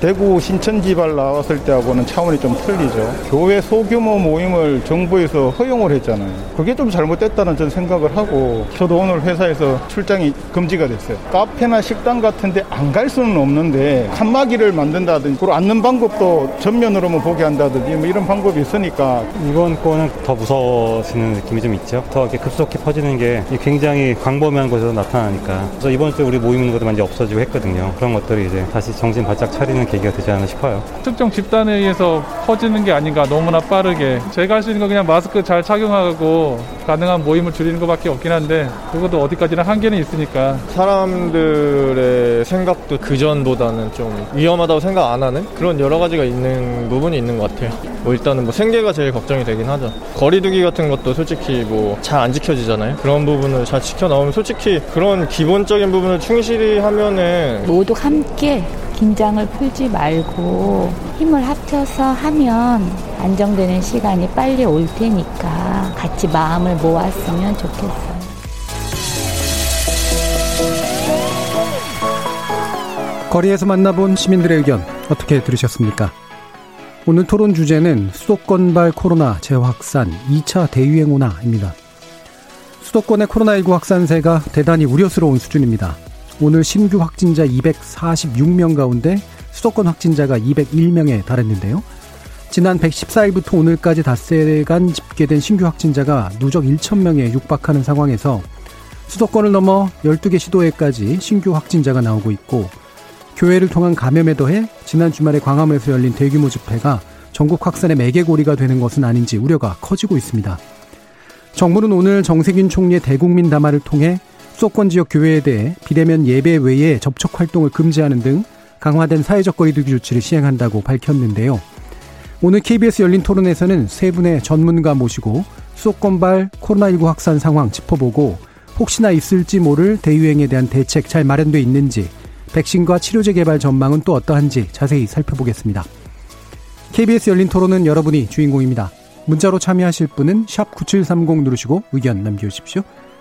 대구 신천지발 나왔을 때하고는 차원이 좀 틀리죠. 교회 소규모 모임을 정부에서 허용을 했잖아요. 그게 좀 잘못됐다는 전 생각을 하고 저도 오늘 회사에서 출장이 금지가 됐어요. 카페나 식당 같은데 안 갈 수는 없는데 칸막이를 만든다든지 그리고 앉는 방법도 전면으로만 보게 한다든지 뭐 이런 방법이 있으니까 이번 건은 더 무서워지는 느낌이 좀 있죠. 더 이렇게 급속히 퍼지는 게 굉장히 광범위한 곳에서 나타나니까. 그래서 이번 주에 우리 모이는 것도 많이 없어지고 했거든요. 그런 것들이 이제 다시 정신 바짝 차리는 계기가 되지 않나 싶어요. 특정 집단에 의해서 퍼지는 게 아닌가 너무나 빠르게 제가 할 수 있는 건 그냥 마스크 잘 착용하고 가능한 모임을 줄이는 것밖에 없긴 한데 그것도 어디까지나 한계는 있으니까 사람들의 생각도 그전보다는 좀 위험하다고 생각 안 하는 그런 여러 가지가 있는 부분이 있는 것 같아요. 뭐 일단은 뭐 생계가 제일 걱정이 되긴 하죠. 거리두기 같은 것도 솔직히 뭐 잘 안 지켜지잖아요. 그런 부분을 잘 지켜 나오면 솔직히 그런 기본적인 부분을 충실히 하면은 모두 함께 긴장을 풀지 말고 힘을 합쳐서 하면 안정되는 시간이 빨리 올 테니까 같이 마음을 모았으면 좋겠어요. 거리에서 만나본 시민들의 의견 어떻게 들으셨습니까? 오늘 토론 주제는 수도권발 코로나 재확산 2차 대유행오나입니다. 수도권의 코로나19 확산세가 대단히 우려스러운 수준입니다. 오늘 신규 확진자 246명 가운데 수도권 확진자가 201명에 달했는데요. 지난 114일부터 오늘까지 닷새간 집계된 신규 확진자가 누적 1,000명에 육박하는 상황에서 수도권을 넘어 12개 시도에까지 신규 확진자가 나오고 있고 교회를 통한 감염에 더해 지난 주말에 광화문에서 열린 대규모 집회가 전국 확산의 매개고리가 되는 것은 아닌지 우려가 커지고 있습니다. 정부는 오늘 정세균 총리의 대국민 담화를 통해 수도권 지역 교회에 대해 비대면 예배 외에 접촉 활동을 금지하는 등 강화된 사회적 거리두기 조치를 시행한다고 밝혔는데요. 오늘 KBS 열린 토론에서는 세 분의 전문가 모시고 수도권발 코로나19 확산 상황 짚어보고 혹시나 있을지 모를 대유행에 대한 대책 잘 마련돼 있는지 백신과 치료제 개발 전망은 또 어떠한지 자세히 살펴보겠습니다. KBS 열린 토론은 여러분이 주인공입니다. 문자로 참여하실 분은 9730 누르시고 의견 남겨주십시오.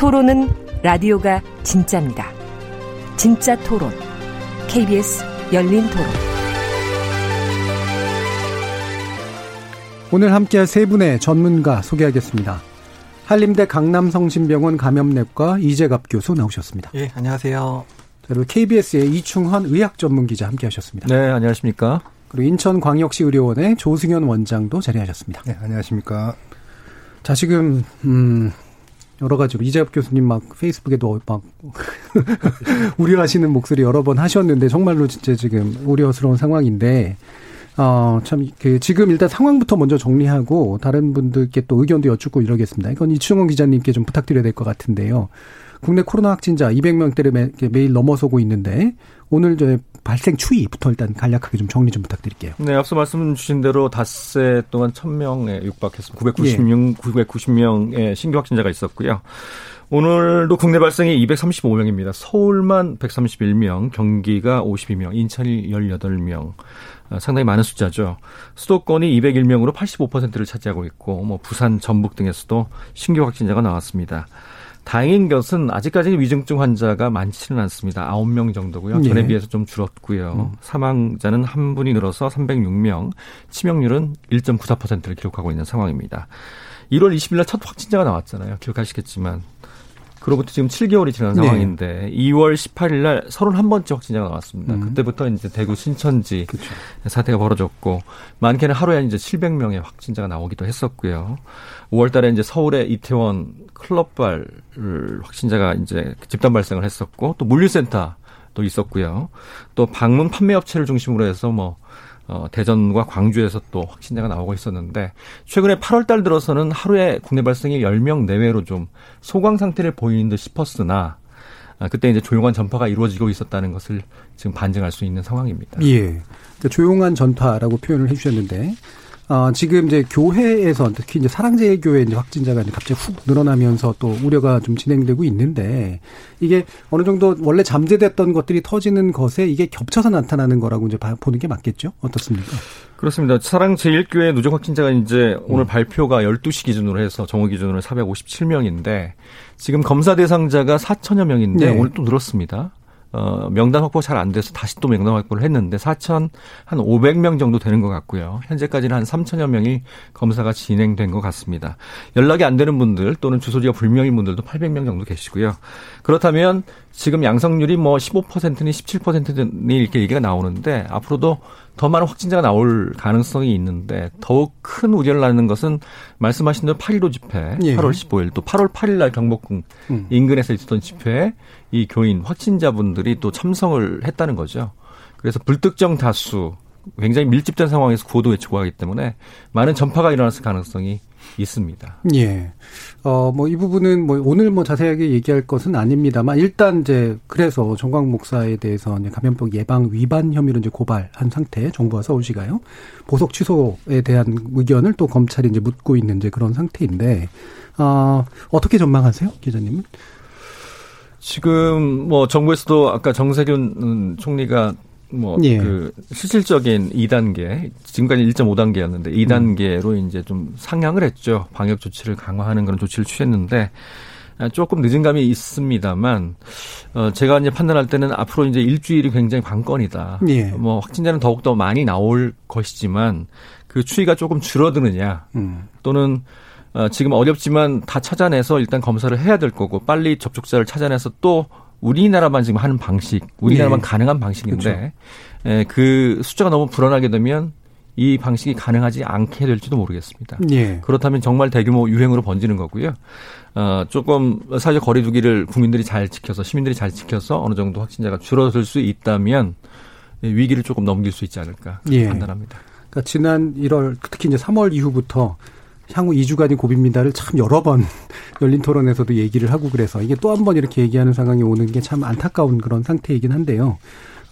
토론은 라디오가 진짜입니다. 진짜 토론, KBS 열린 토론. 오늘 함께할 세 분의 전문가 소개하겠습니다. 한림대 강남성심병원 감염내과 이재갑 교수 나오셨습니다. 예, 안녕하세요. 그리고 KBS의 이충헌 의학 전문 기자 함께 하셨습니다. 네, 안녕하십니까. 그리고 인천광역시 의료원의 조승현 원장도 자리하셨습니다. 네, 안녕하십니까. 자, 지금 음 여러 가지로 이재엽 교수님 막 페이스북에도 막 우려하시는 목소리 여러 번 하셨는데 정말로 진짜 지금 우려스러운 상황인데 어, 참, 그, 지금 일단 상황부터 먼저 정리하고, 다른 분들께 또 의견도 여쭙고 이러겠습니다. 이건 이충원 기자님께 좀 부탁드려야 될 것 같은데요. 국내 코로나 확진자 200명대를 매, 매일 넘어서고 있는데, 오늘 저 발생 추이부터 일단 간략하게 좀 정리 좀 부탁드릴게요. 네, 앞서 말씀 주신 대로 닷새 동안 1000명에 육박했습니다. 996, 예. 990명의 신규 확진자가 있었고요. 오늘도 국내 발생이 235명입니다. 서울만 131명, 경기가 52명, 인천이 18명. 상당히 많은 숫자죠. 수도권이 201명으로 85%를 차지하고 있고, 뭐 부산, 전북 등에서도 신규 확진자가 나왔습니다. 다행인 것은 아직까지는 위중증 환자가 많지는 않습니다. 9명 정도고요. 전에 예. 비해서 좀 줄었고요. 음. 사망자는 한 분이 늘어서 306명, 치명률은 1.94%를 기록하고 있는 상황입니다. 1월 20일 날 첫 확진자가 나왔잖아요. 기억하시겠지만 그로부터 지금 7개월이 지난 네. 상황인데 2월 18일 날 31번째 확진자가 나왔습니다. 음. 그때부터 이제 대구 신천지 그쵸. 사태가 벌어졌고 많게는 하루에 이제 700명의 확진자가 나오기도 했었고요. 5월 달에 이제 서울의 이태원 클럽발 확진자가 이제 집단 발생을 했었고 또 물류센터 도 있었고요. 또 방문 판매 업체를 중심으로 해서 뭐 어, 대전과 광주에서 또 확진자가 나오고 있었는데 최근에 8월 달 들어서는 하루에 국내 발생이 10명 내외로 좀 소강 상태를 보이는 듯 싶었으나 아, 그때 이제 조용한 전파가 이루어지고 있었다는 것을 지금 반증할 수 있는 상황입니다. 예. 그러니까 조용한 전파라고 표현을 해주셨는데 어, 지금 이제 교회에서 특히 이제 사랑제일 교회 이제 확진자가 이제 갑자기 훅 늘어나면서 또 우려가 좀 진행되고 있는데 이게 어느 정도 원래 잠재됐던 것들이 터지는 것에 이게 겹쳐서 나타나는 거라고 이제 보는 게 맞겠죠? 어떻습니까? 그렇습니다. 사랑제일교회 누적 확진자가 이제 오늘 음. 발표가 12시 기준으로 해서 정오 기준으로 457명인데 지금 검사 대상자가 4천여 명인데 네. 오늘 또 늘었습니다. 어, 명단 확보 잘 안 돼서 다시 또 명단 확보를 했는데 4천 한 500명 정도 되는 것 같고요. 현재까지는 한 3천여 명이 검사가 진행된 것 같습니다. 연락이 안 되는 분들 또는 주소지가 불명인 분들도 800명 정도 계시고요. 그렇다면 지금 양성률이 뭐 15%니 17%니 이렇게 얘기가 나오는데 앞으로도 더 많은 확진자가 나올 가능성이 있는데 더욱 큰 우려를 낳는 것은 말씀하신 대로 8.15 집회, 예. 8월 15일 또 8월 8일 날 경복궁 음. 인근에서 있었던 집회에 이 교인 확진자분들이 또 참석을 했다는 거죠. 그래서 불특정 다수 굉장히 밀집된 상황에서 구호도 외치고 하기 때문에 많은 전파가 일어났을 가능성이 있습니다. 예. 어, 뭐, 이 부분은 뭐, 오늘 뭐 자세하게 얘기할 것은 아닙니다만, 일단 이제, 그래서 정광 목사에 대해서 이제 감염병 예방 위반 혐의로 이제 고발한 상태, 정부와 서울시가요. 보석 취소에 대한 의견을 또 검찰이 이제 묻고 있는 이제 그런 상태인데, 어, 어떻게 전망하세요, 기자님은? 지금 뭐 정부에서도 아까 정세균 총리가 뭐그 예. 실질적인 2단계 지금까지 1.5단계였는데 2단계로 음. 이제 좀 상향을 했죠. 방역 조치를 강화하는 그런 조치를 취했는데 아, 조금 늦은 감이 있습니다만 어 제가 이제 판단할 때는 앞으로 이제 일주일이 굉장히 관건이다. 예. 뭐 확진자는 더욱 더 많이 나올 것이지만 그 추이가 조금 줄어드느냐 음. 또는 어 지금 어렵지만 다 찾아내서 일단 검사를 해야 될 거고 빨리 접촉자를 찾아내서 또 우리나라만 지금 하는 방식, 우리나라만 네. 가능한 방식인데 그렇죠. 에, 그 숫자가 너무 불어나게 되면 이 방식이 가능하지 않게 될지도 모르겠습니다. 예. 그렇다면 정말 대규모 유행으로 번지는 거고요. 어, 조금 사회적 거리두기를 국민들이 잘 지켜서 시민들이 잘 지켜서 어느 정도 확진자가 줄어들 수 있다면 위기를 조금 넘길 수 있지 않을까 예. 판단합니다. 그러니까 지난 1월 특히 이제 3월 이후부터 향후 2주간이 고비입니다를 참 여러 번 열린 토론에서도 얘기를 하고 그래서 이게 또 한 번 이렇게 얘기하는 상황이 오는 게 참 안타까운 그런 상태이긴 한데요.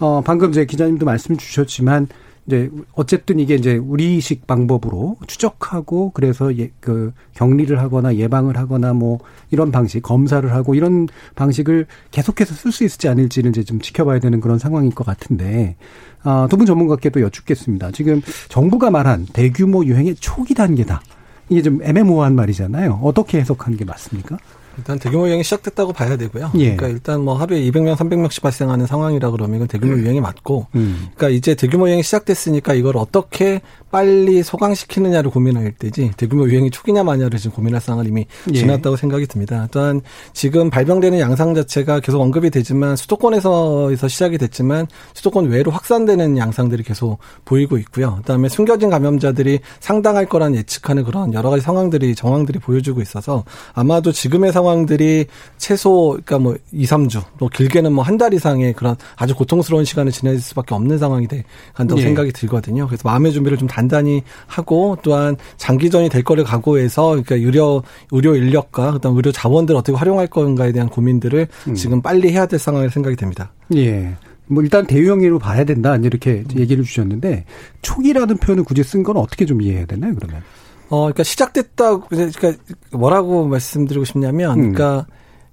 어, 방금 제 기자님도 말씀 주셨지만 이제 어쨌든 이게 이제 우리식 방법으로 추적하고 그래서 예, 그 격리를 하거나 예방을 하거나 뭐 이런 방식 검사를 하고 이런 방식을 계속해서 쓸 수 있을지 아닐지는 이제 좀 지켜봐야 되는 그런 상황일 것 같은데 아, 두 분 전문가께도 여쭙겠습니다. 지금 정부가 말한 대규모 유행의 초기 단계다. 이게 좀 애매모호한 말이잖아요. 어떻게 해석하는 게 맞습니까? 일단 대규모 유행이 시작됐다고 봐야 되고요. 예. 그러니까 일단 뭐 하루에 200명, 300명씩 발생하는 상황이라 그러면 이건 대규모 음. 유행이 맞고, 음. 그러니까 이제 대규모 유행이 시작됐으니까 이걸 어떻게 빨리 소강시키느냐를 고민할 때지 대규모 유행이 초기냐 마냐를 지금 고민할 상황을 이미 예. 지났다고 생각이 듭니다. 또한 지금 발병되는 양상 자체가 계속 언급이 되지만 수도권에서 시작이 됐지만 수도권 외로 확산되는 양상들이 계속 보이고 있고요. 그다음에 숨겨진 감염자들이 상당할 거란 예측하는 그런 여러 가지 상황들이 정황들이 보여주고 있어서 아마도 지금의 상황들이 최소 그러니까 뭐 2, 3주 또 길게는 뭐 한 달 이상의 그런 아주 고통스러운 시간을 지낼 수밖에 없는 상황이 돼 간다고 예. 생각이 들거든요. 그래서 마음의 준비를 좀 단단히 하고 또한 장기전이 될 거를 각오해서 그러니까 의료 의료 인력과 그다음 의료 자원들을 어떻게 활용할 건가에 대한 고민들을 음. 지금 빨리 해야 될 상황이라고 생각이 됩니다. 예. 뭐 일단 대유행으로 봐야 된다 이렇게 얘기를 주셨는데 초기라는 표현을 굳이 쓴 건 어떻게 좀 이해해야 되나요 그러면? 어, 그러니까 시작됐다 그러니까 뭐라고 말씀드리고 싶냐면, 음. 그러니까,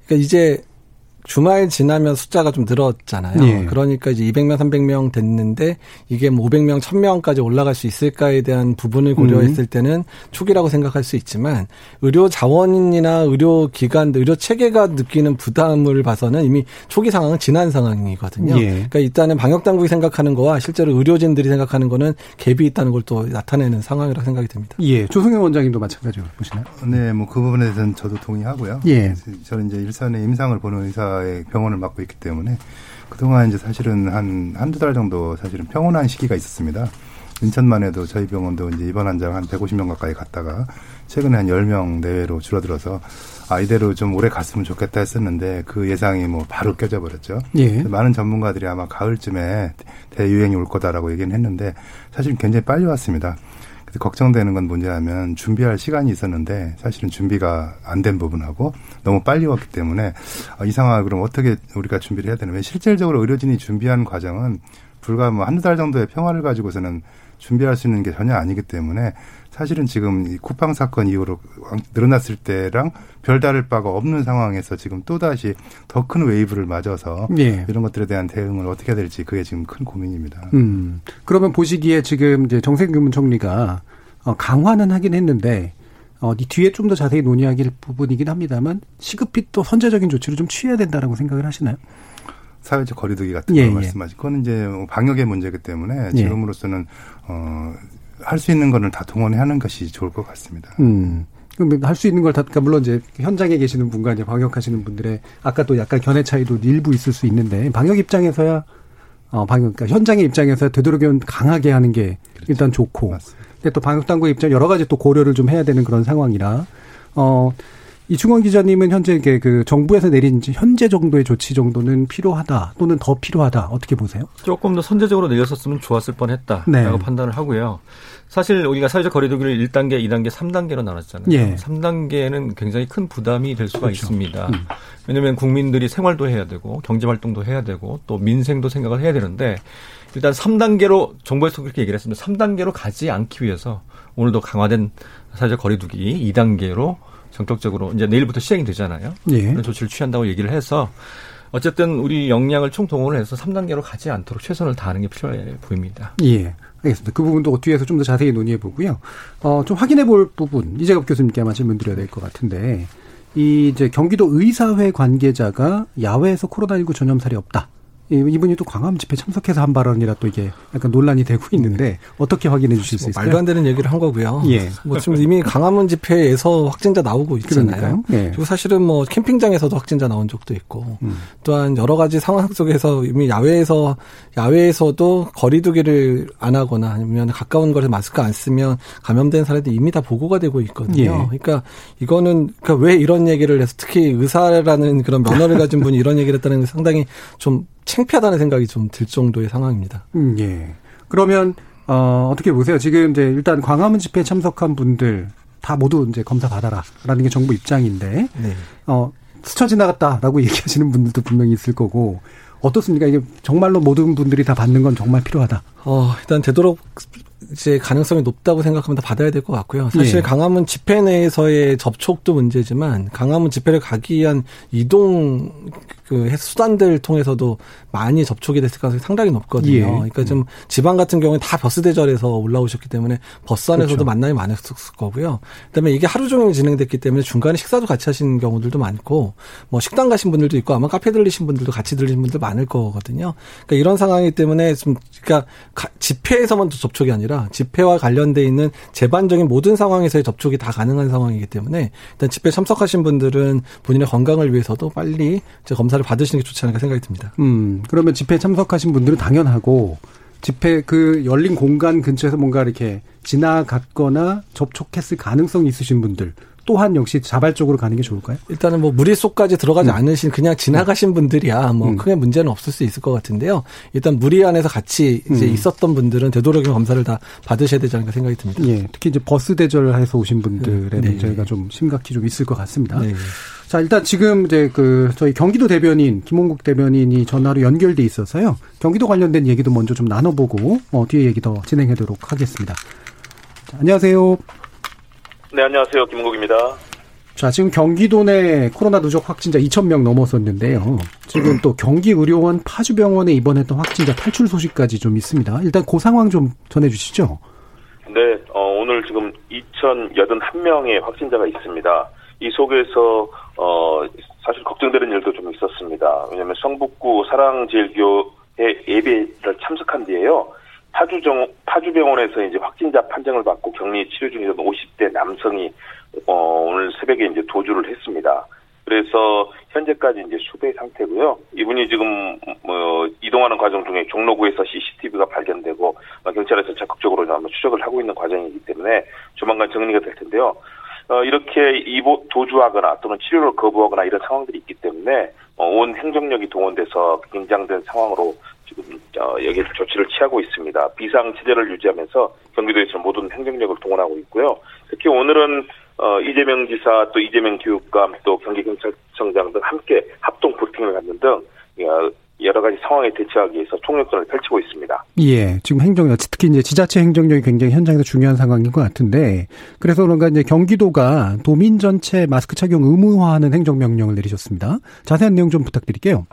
그러니까 이제 주말 지나면 숫자가 좀 늘었잖아요. 예. 그러니까 이제 200명, 300명 됐는데 이게 뭐 500명, 1000명까지 올라갈 수 있을까에 대한 부분을 고려했을 음. 때는 초기라고 생각할 수 있지만 의료 자원이나 의료 기관, 의료 체계가 느끼는 부담을 봐서는 이미 초기 상황은 지난 상황이거든요. 예. 그러니까 일단은 방역 당국이 생각하는 거와 실제로 의료진들이 생각하는 거는 갭이 있다는 걸 또 나타내는 상황이라고 생각이 됩니다. 예. 조승현 원장님도 마찬가지로 보시나요? 네, 뭐 그 부분에 대해서는 저도 동의하고요. 예. 저는 이제 일선에 임상을 보는 의사 의사의 병원을 맡고 있기 때문에 그동안 이제 사실은 한 한두 달 정도 사실은 평온한 시기가 있었습니다. 인천만 해도 저희 병원도 이제 입원 환자가 한 150명 가까이 갔다가 최근에 한 10명 내외로 줄어들어서 아, 이대로 좀 오래 갔으면 좋겠다 했었는데 그 예상이 뭐 바로 깨져 버렸죠. 예. 많은 전문가들이 아마 가을쯤에 대유행이 올 거다라고 얘기는 했는데 사실 굉장히 빨리 왔습니다. 걱정되는 건 뭐냐면 준비할 시간이 있었는데 사실은 준비가 안 된 부분하고 너무 빨리 왔기 때문에 아, 이 상황을 그럼 어떻게 우리가 준비를 해야 되나. 왜 실질적으로 의료진이 준비하는 과정은 불과 뭐 한두 달 정도의 평화를 가지고서는 준비할 수 있는 게 전혀 아니기 때문에 사실은 지금 이 쿠팡 사건 이후로 늘어났을 때랑 별다를 바가 없는 상황에서 지금 또다시 더 큰 wave를 맞아서 예. 이런 것들에 대한 대응을 어떻게 해야 될지 그게 지금 큰 고민입니다. 음. 그러면 보시기에 지금 이제 정세균 총리가 어, 강화는 하긴 했는데 어, 이 뒤에 좀 더 자세히 논의하길 부분이긴 합니다만 시급히 또 선제적인 조치를 좀 취해야 된다라고 생각을 하시나요? 사회적 거리두기 같은 예, 거 예. 말씀하신 그건 이제 뭐 방역의 문제이기 때문에 예. 지금으로서는 어, 할 수 있는 거는 다 동원해 하는 것이 좋을 것 같습니다. 음. 할수 있는 걸 다, 그러니까 물론 이제 현장에 계시는 분과 이제 방역하시는 분들의 아까 또 약간 견해 차이도 일부 있을 수 있는데 방역 입장에서야 어, 방역, 그러니까 현장의 입장에서 되도록이면 강하게 하는 게 그렇죠. 일단 좋고. 맞습니다. 근데 또 방역 당국 입장 여러 가지 또 고려를 좀 해야 되는 그런 상황이라, 어, 이충원 기자님은 현재 그 정부에서 내린 현재 정도의 조치 정도는 필요하다 또는 더 필요하다 어떻게 보세요? 조금 더 선제적으로 내렸었으면 좋았을 뻔했다라고 네. 판단을 하고요. 사실 우리가 사회적 거리두기를 1단계, 2단계, 3단계로 나눴잖아요. 예. 3단계는 굉장히 큰 부담이 될 수가 그렇죠. 있습니다. 음. 왜냐하면 국민들이 생활도 해야 되고 경제 활동도 해야 되고 또 민생도 생각을 해야 되는데 일단 3단계로 정부에서 그렇게 얘기를 했습니다. 3단계로 가지 않기 위해서 오늘도 강화된 사회적 거리두기 2단계로 전격적으로 이제 내일부터 시행이 되잖아요. 예. 그런 조치를 취한다고 얘기를 해서 어쨌든 우리 역량을 총동원을 해서 3단계로 가지 않도록 최선을 다하는 게 필요해 보입니다. 예. 알겠습니다. 그 부분도 뒤에서 좀 더 자세히 논의해 보고요. 어, 좀 확인해 볼 부분, 이재갑 교수님께 아마 질문 드려야 될 것 같은데, 이 이제 경기도 의사회 관계자가 야외에서 코로나19 전염살이 없다. 이분이 또 광화문 집회 참석해서 한 발언이라 또 이게 약간 논란이 되고 있는데 어떻게 확인해 주실 수뭐 있을까요? 말도 안 되는 얘기를 한 거고요. 예. 뭐 지금 이미 광화문 집회에서 확진자 나오고 있잖아요. 예. 그리고 사실은 뭐 캠핑장에서도 확진자 나온 적도 있고 음. 또한 여러 가지 상황 속에서 이미 야외에서 야외에서도 거리두기를 안 하거나 아니면 가까운 거리에 마스크 안 쓰면 감염된 사례들이 이미 다 보고가 되고 있거든요. 예. 그러니까 이거는 그러니까 왜 이런 얘기를 해서 특히 의사라는 그런 면허를 가진 분이 이런 얘기를 했다는 게 상당히 좀 창피하다는 생각이 좀 들 정도의 상황입니다. 음, 예. 그러면 어, 어떻게 보세요? 지금 이제 일단 광화문 집회에 참석한 분들 다 모두 이제 검사 받아라라는 게 정부 입장인데 네. 어, 스쳐 지나갔다라고 얘기하시는 분들도 분명히 있을 거고 어떻습니까? 이게 정말로 모든 분들이 다 받는 건 정말 필요하다. 어, 일단 되도록 이제 가능성이 높다고 생각하면 다 받아야 될 것 같고요. 사실 예. 강화문 집회 내에서의 접촉도 문제지만 강화문 집회를 가기 위한 이동 그 수단들 통해서도 많이 접촉이 됐을 가능성이 상당히 높거든요. 예. 그러니까 좀 지방 같은 경우에 다 버스 대절에서 올라오셨기 때문에 버스 안에서도 그렇죠. 만남이 많았을 거고요. 그다음에 이게 하루 종일 진행됐기 때문에 중간에 식사도 같이 하신 경우들도 많고 뭐 식당 가신 분들도 있고 아마 카페 들리신 분들도 같이 들리신 분들 많을 거거든요. 그러니까 이런 상황이기 때문에 좀 그러니까 집회에서만 접촉이 아니라 집회와 관련돼 있는 재반적인 모든 상황에서의 접촉이 다 가능한 상황이기 때문에 일단 집회 참석하신 분들은 본인의 건강을 위해서도 빨리 검사 를 받으시는 게 좋지 않을까 생각이 듭니다. 음, 그러면 집회 참석하신 분들은 당연하고 집회 그 열린 공간 근처에서 뭔가 이렇게 지나갔거나 접촉했을 가능성이 있으신 분들 또한 역시 자발적으로 가는 게 좋을까요? 일단은 뭐 무리 속까지 들어가지 음. 않으신 그냥 지나가신 분들이야 뭐 음. 크게 문제는 없을 수 있을 것 같은데요. 일단 무리 안에서 같이 이제 음. 있었던 분들은 되도록이면 검사를 다 받으셔야 되지 않을까 생각이 듭니다. 예. 특히 이제 버스 대절해서 오신 분들의 네. 문제가 좀 심각히 좀 있을 것 같습니다. 네. 자, 일단 지금 이제 그 저희 경기도 대변인 김홍국 대변인이 전화로 연결돼 있어서요. 경기도 관련된 얘기도 먼저 좀 나눠보고 어, 뒤에 얘기 더 진행하도록 하겠습니다. 자, 안녕하세요. 네, 안녕하세요. 김은국입니다. 자, 지금 경기도 내 코로나 누적 확진자 2,000명 넘었었는데요. 지금 또 경기의료원 파주병원에 입원했던 확진자 탈출 소식까지 좀 있습니다. 일단 그 상황 좀 전해주시죠. 네, 어, 오늘 지금 2,081명의 확진자가 있습니다. 이 속에서 어, 사실 걱정되는 일도 좀 있었습니다. 왜냐하면 성북구 사랑제일교회 예배를 참석한 뒤에요. 파주정, 파주병원에서 이제 확진자 판정을 받고 격리 치료 중이던 50대 남성이 어, 오늘 새벽에 이제 도주를 했습니다. 그래서 현재까지 이제 수배 상태고요. 이분이 지금 뭐 이동하는 과정 중에 종로구에서 CCTV가 발견되고 경찰에서 적극적으로 아마 추적을 하고 있는 과정이기 때문에 조만간 정리가 될 텐데요. 어, 이렇게 이보, 도주하거나 또는 치료를 거부하거나 이런 상황들이 있기 때문에 어, 온 행정력이 동원돼서 긴장된 상황으로 지금 어, 여기 조치를 취하고 있습니다. 비상 체제를 유지하면서 경기도에서 모든 행정력을 동원하고 있고요. 특히 오늘은 어, 이재명 지사 또 이재명 교육감 또 경기경찰청장 등 함께 합동 브리핑을 갖는 등 어, 여러 가지 상황에 대처하기 위해서 총력전을 펼치고 있습니다. 예, 지금 행정력, 특히 이제 지자체 행정력이 굉장히 현장에서 중요한 상황인 것 같은데, 그래서 그런가 이제 경기도가 도민 전체 마스크 착용 의무화하는 행정명령을 내리셨습니다. 자세한 내용 좀 부탁드릴게요.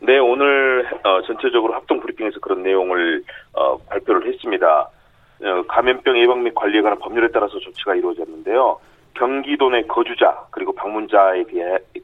네, 오늘 어, 전체적으로 합동 브리핑에서 그런 내용을 어, 발표를 했습니다. 어, 감염병 예방 및 관리에 관한 법률에 따라서 조치가 이루어졌는데요. 경기도 내 거주자 그리고 방문자에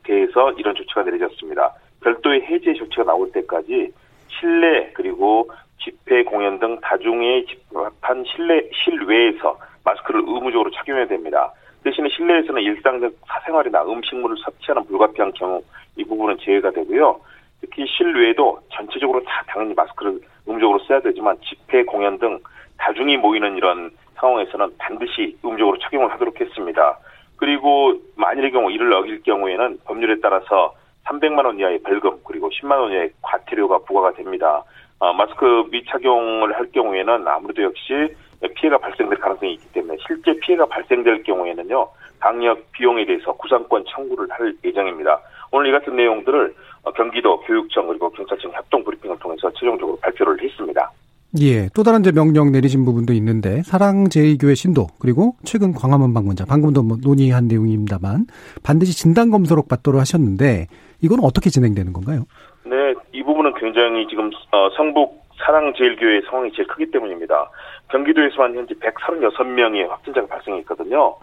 대해서 이런 조치가 내려졌습니다. 별도의 해제 조치가 나올 때까지 실내 그리고 집회 공연 등 다중에 집합한 실내 실외에서 마스크를 의무적으로 착용해야 됩니다. 대신에 실내에서는 일상적 사생활이나 음식물을 섭취하는 불가피한 경우 이 부분은 제외가 되고요. 특히 실외에도 전체적으로 다 당연히 마스크를 의무적으로 써야 되지만 집회 공연 등 다중이 모이는 이런 상황에서는 반드시 의무적으로 착용을 하도록 했습니다. 그리고 만일의 경우 이를 어길 경우에는 법률에 따라서 300만 원 이하의 벌금 그리고 10만 원 이하의 과태료가 부과가 됩니다. 어, 마스크 미착용을 할 경우에는 아무래도 역시 피해가 발생될 가능성이 있기 때문에 실제 피해가 발생될 경우에는요 방역 비용에 대해서 구상권 청구를 할 예정입니다. 오늘 이 같은 내용들을 경기도 교육청 그리고 경찰청 협동 브리핑을 통해서 최종적으로 발표를 했습니다. 예, 또 다른 이제 명령 내리신 부분도 있는데 사랑제일교회 신도 그리고 최근 광화문 방문자 방금도 뭐 논의한 내용입니다만 반드시 진단 검사로 받도록 하셨는데 이건 어떻게 진행되는 건가요? 네, 이 부분은 굉장히 지금 어, 성북 사랑제일교회 상황이 제일 크기 때문입니다. 경기도에서만 현재 136명의 확진자가 발생했거든요.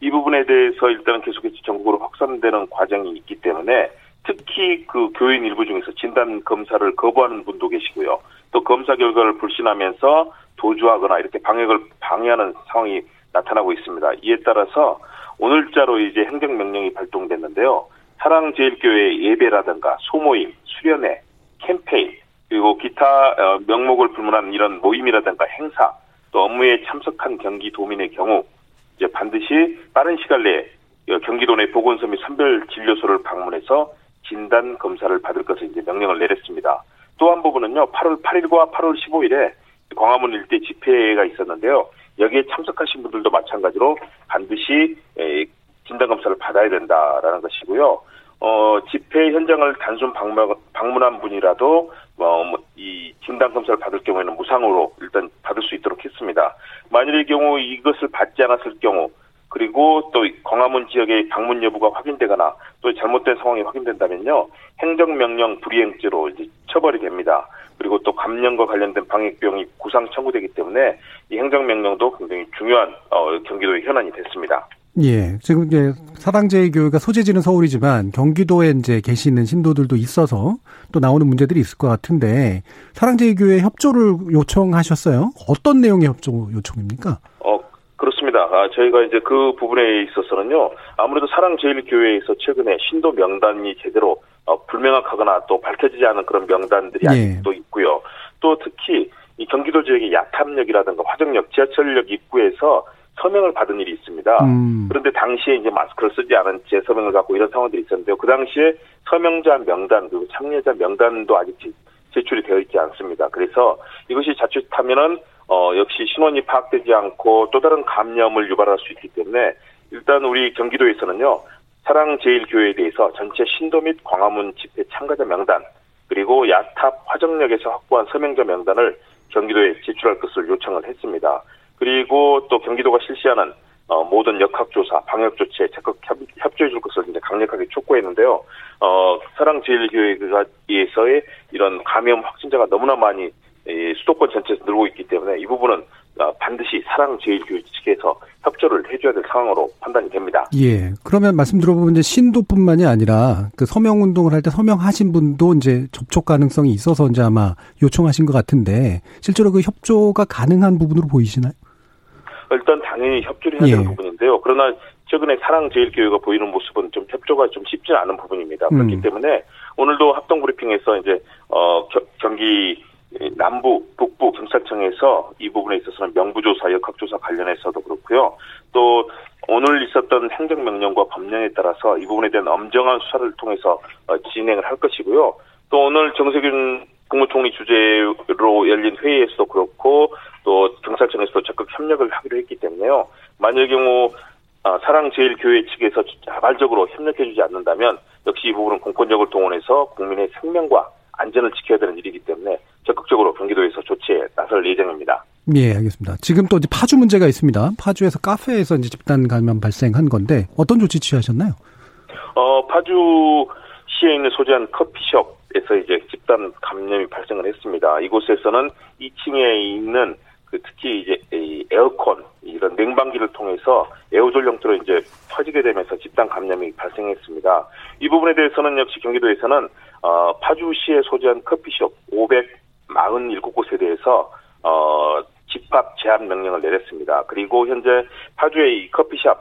이 부분에 대해서 일단은 계속해서 전국으로 확산되는 과정이 있기 때문에 특히 그 교인 일부 중에서 진단 검사를 거부하는 분도 계시고요. 또 검사 결과를 불신하면서 도주하거나 이렇게 방역을 방해하는 상황이 나타나고 있습니다. 이에 따라서 오늘자로 이제 행정명령이 발동됐는데요. 사랑제일교회 예배라든가 소모임, 수련회, 캠페인, 그리고 기타 어, 명목을 불문하는 이런 모임이라든가 행사, 또 업무에 참석한 경기 도민의 경우 이제 반드시 빠른 시간 내에 경기도 내 보건소 및 선별 진료소를 방문해서 진단 검사를 받을 것을 이제 명령을 내렸습니다. 또 한 부분은요, 8월 8일과 8월 15일에 광화문 일대 집회가 있었는데요. 여기에 참석하신 분들도 마찬가지로 반드시 진단 검사를 받아야 된다라는 것이고요. 어, 집회 현장을 단순 방문, 방문한 분이라도 어, 뭐, 이 진단 검사를 받을 경우에는 무상으로 일단 받을 수 있도록 했습니다. 만일의 경우 이것을 받지 않았을 경우 그리고 또 광화문 지역의 방문 여부가 확인되거나 또 잘못된 상황이 확인된다면요 행정명령 불이행죄로 이제 처벌이 됩니다. 그리고 또 감염과 관련된 방역 비용이 구상 청구되기 때문에 이 행정명령도 굉장히 중요한 어, 경기도의 현안이 됐습니다. 예, 지금 이제 사랑제일교회가 소재지는 서울이지만 경기도에 이제 계시는 신도들도 있어서 또 나오는 문제들이 있을 것 같은데 사랑제일교회 협조를 요청하셨어요? 어떤 내용의 협조 요청입니까? 어, 그렇습니다. 아, 저희가 이제 그 부분에 있어서는요, 아무래도 사랑제일교회에서 최근에 신도 명단이 제대로 어, 불명확하거나 또 밝혀지지 않은 그런 명단들이 아직도 예. 있고요. 또 특히 이 경기도 지역의 야탐역이라든가 화정역, 지하철역 입구에서 서명을 받은 일이 있습니다. 음. 그런데 당시에 이제 마스크를 쓰지 않은 채 서명을 갖고 이런 상황들이 있었는데요. 그 당시에 서명자 명단 그리고 참여자 명단도 아직 제출이 되어 있지 않습니다. 그래서 이것이 자칫하면은 어 역시 신원이 파악되지 않고 또 다른 감염을 유발할 수 있기 때문에 일단 우리 경기도에서는요. 사랑제일교회에 대해서 전체 신도 및 광화문 집회 참가자 명단 그리고 야탑 화정역에서 확보한 서명자 명단을 경기도에 제출할 것을 요청을 했습니다. 그리고 또 경기도가 실시하는 어, 모든 역학조사, 방역조치에 적극 협 조해 줄 것을 이제 강력하게 촉구했는데요. 어, 사랑제일교회에서의 이런 감염 확진자가 너무나 많이 이 수도권 전체에서 늘고 있기 때문에 이 부분은 어, 반드시 사랑제일교회 측에서 협조를 해줘야 될 상황으로 판단이 됩니다. 예. 그러면 말씀 들어보면 이제 신도뿐만이 아니라 그 서명 운동을 할 때 서명하신 분도 이제 접촉 가능성이 있어서 이제 아마 요청하신 것 같은데 실제로 그 협조가 가능한 부분으로 보이시나요? 일단 당연히 협조를 해야 되는 예. 부분인데요. 그러나 최근에 사랑제일교회가 보이는 모습은 좀 협조가 좀 쉽지 않은 부분입니다. 그렇기 음. 때문에 오늘도 합동 브리핑에서 이제 어 겨, 경기 남부, 북부 경찰청에서 이 부분에 있어서는 명부조사, 역학조사 관련해서도 그렇고요. 또 오늘 있었던 행정명령과 법령에 따라서 이 부분에 대한 엄정한 수사를 통해서 어, 진행을 할 것이고요. 또 오늘 정세균 국무총리 주재로 열린 회의에서도 그렇고 또 경찰청에서도 적극 협력을 하기로 했기 때문에요. 만일 경우 아, 사랑제일교회 측에서 자발적으로 협력해주지 않는다면 역시 이 부분은 공권력을 동원해서 국민의 생명과 안전을 지켜야 되는 일이기 때문에 적극적으로 경기도에서 조치에 나설 예정입니다. 예, 알겠습니다. 지금 또 이제 파주 문제가 있습니다. 파주에서 카페에서 이제 집단 감염 발생한 건데 어떤 조치 취하셨나요? 어, 파주 시에 있는 소재한 커피숍에서 이제 집단 감염이 발생을 했습니다. 이곳에서는 2층에 있는 그 특히 이제 에어컨 이런 냉방기를 통해서 에어졸 형태로 이제 퍼지게 되면서 집단 감염이 발생했습니다. 이 부분에 대해서는 역시 경기도에서는 어, 파주시에 소재한 커피숍 547곳에 대해서 어, 집합 제한 명령을 내렸습니다. 그리고 현재 파주의 이 커피숍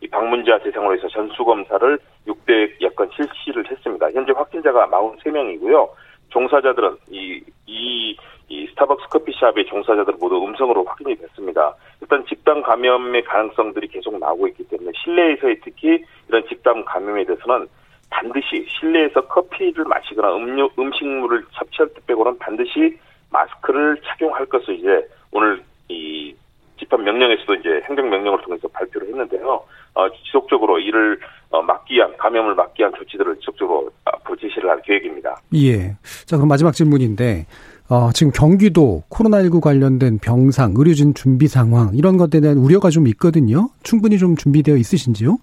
이 방문자 대상으로 해서 전수 검사를 600여 건 실시를 했습니다. 현재 확진자가 43명이고요. 종사자들은 이, 이, 이 스타벅스 커피숍의 종사자들은 모두 음성으로 확인이 됐습니다. 일단 집단 감염의 가능성들이 계속 나오고 있기 때문에 실내에서의 특히 이런 집단 감염에 대해서는 반드시 실내에서 커피를 마시거나 음료, 음식물을 섭취할 때 빼고는 반드시 마스크를 착용할 것을 이제 오늘 이 집합 명령에서도 이제 행정 명령을 통해서 발표를 했는데요. 어, 지속적으로 이를 어, 막기 위한 감염을 막기 위한 조치들을 지속적으로 앞으로 제시를 할 계획입니다. 예. 자 그럼 마지막 질문인데 어, 지금 경기도 코로나19 관련된 병상, 의료진 준비 상황 이런 것에 대한 우려가 좀 있거든요. 충분히 좀 준비되어 있으신지요?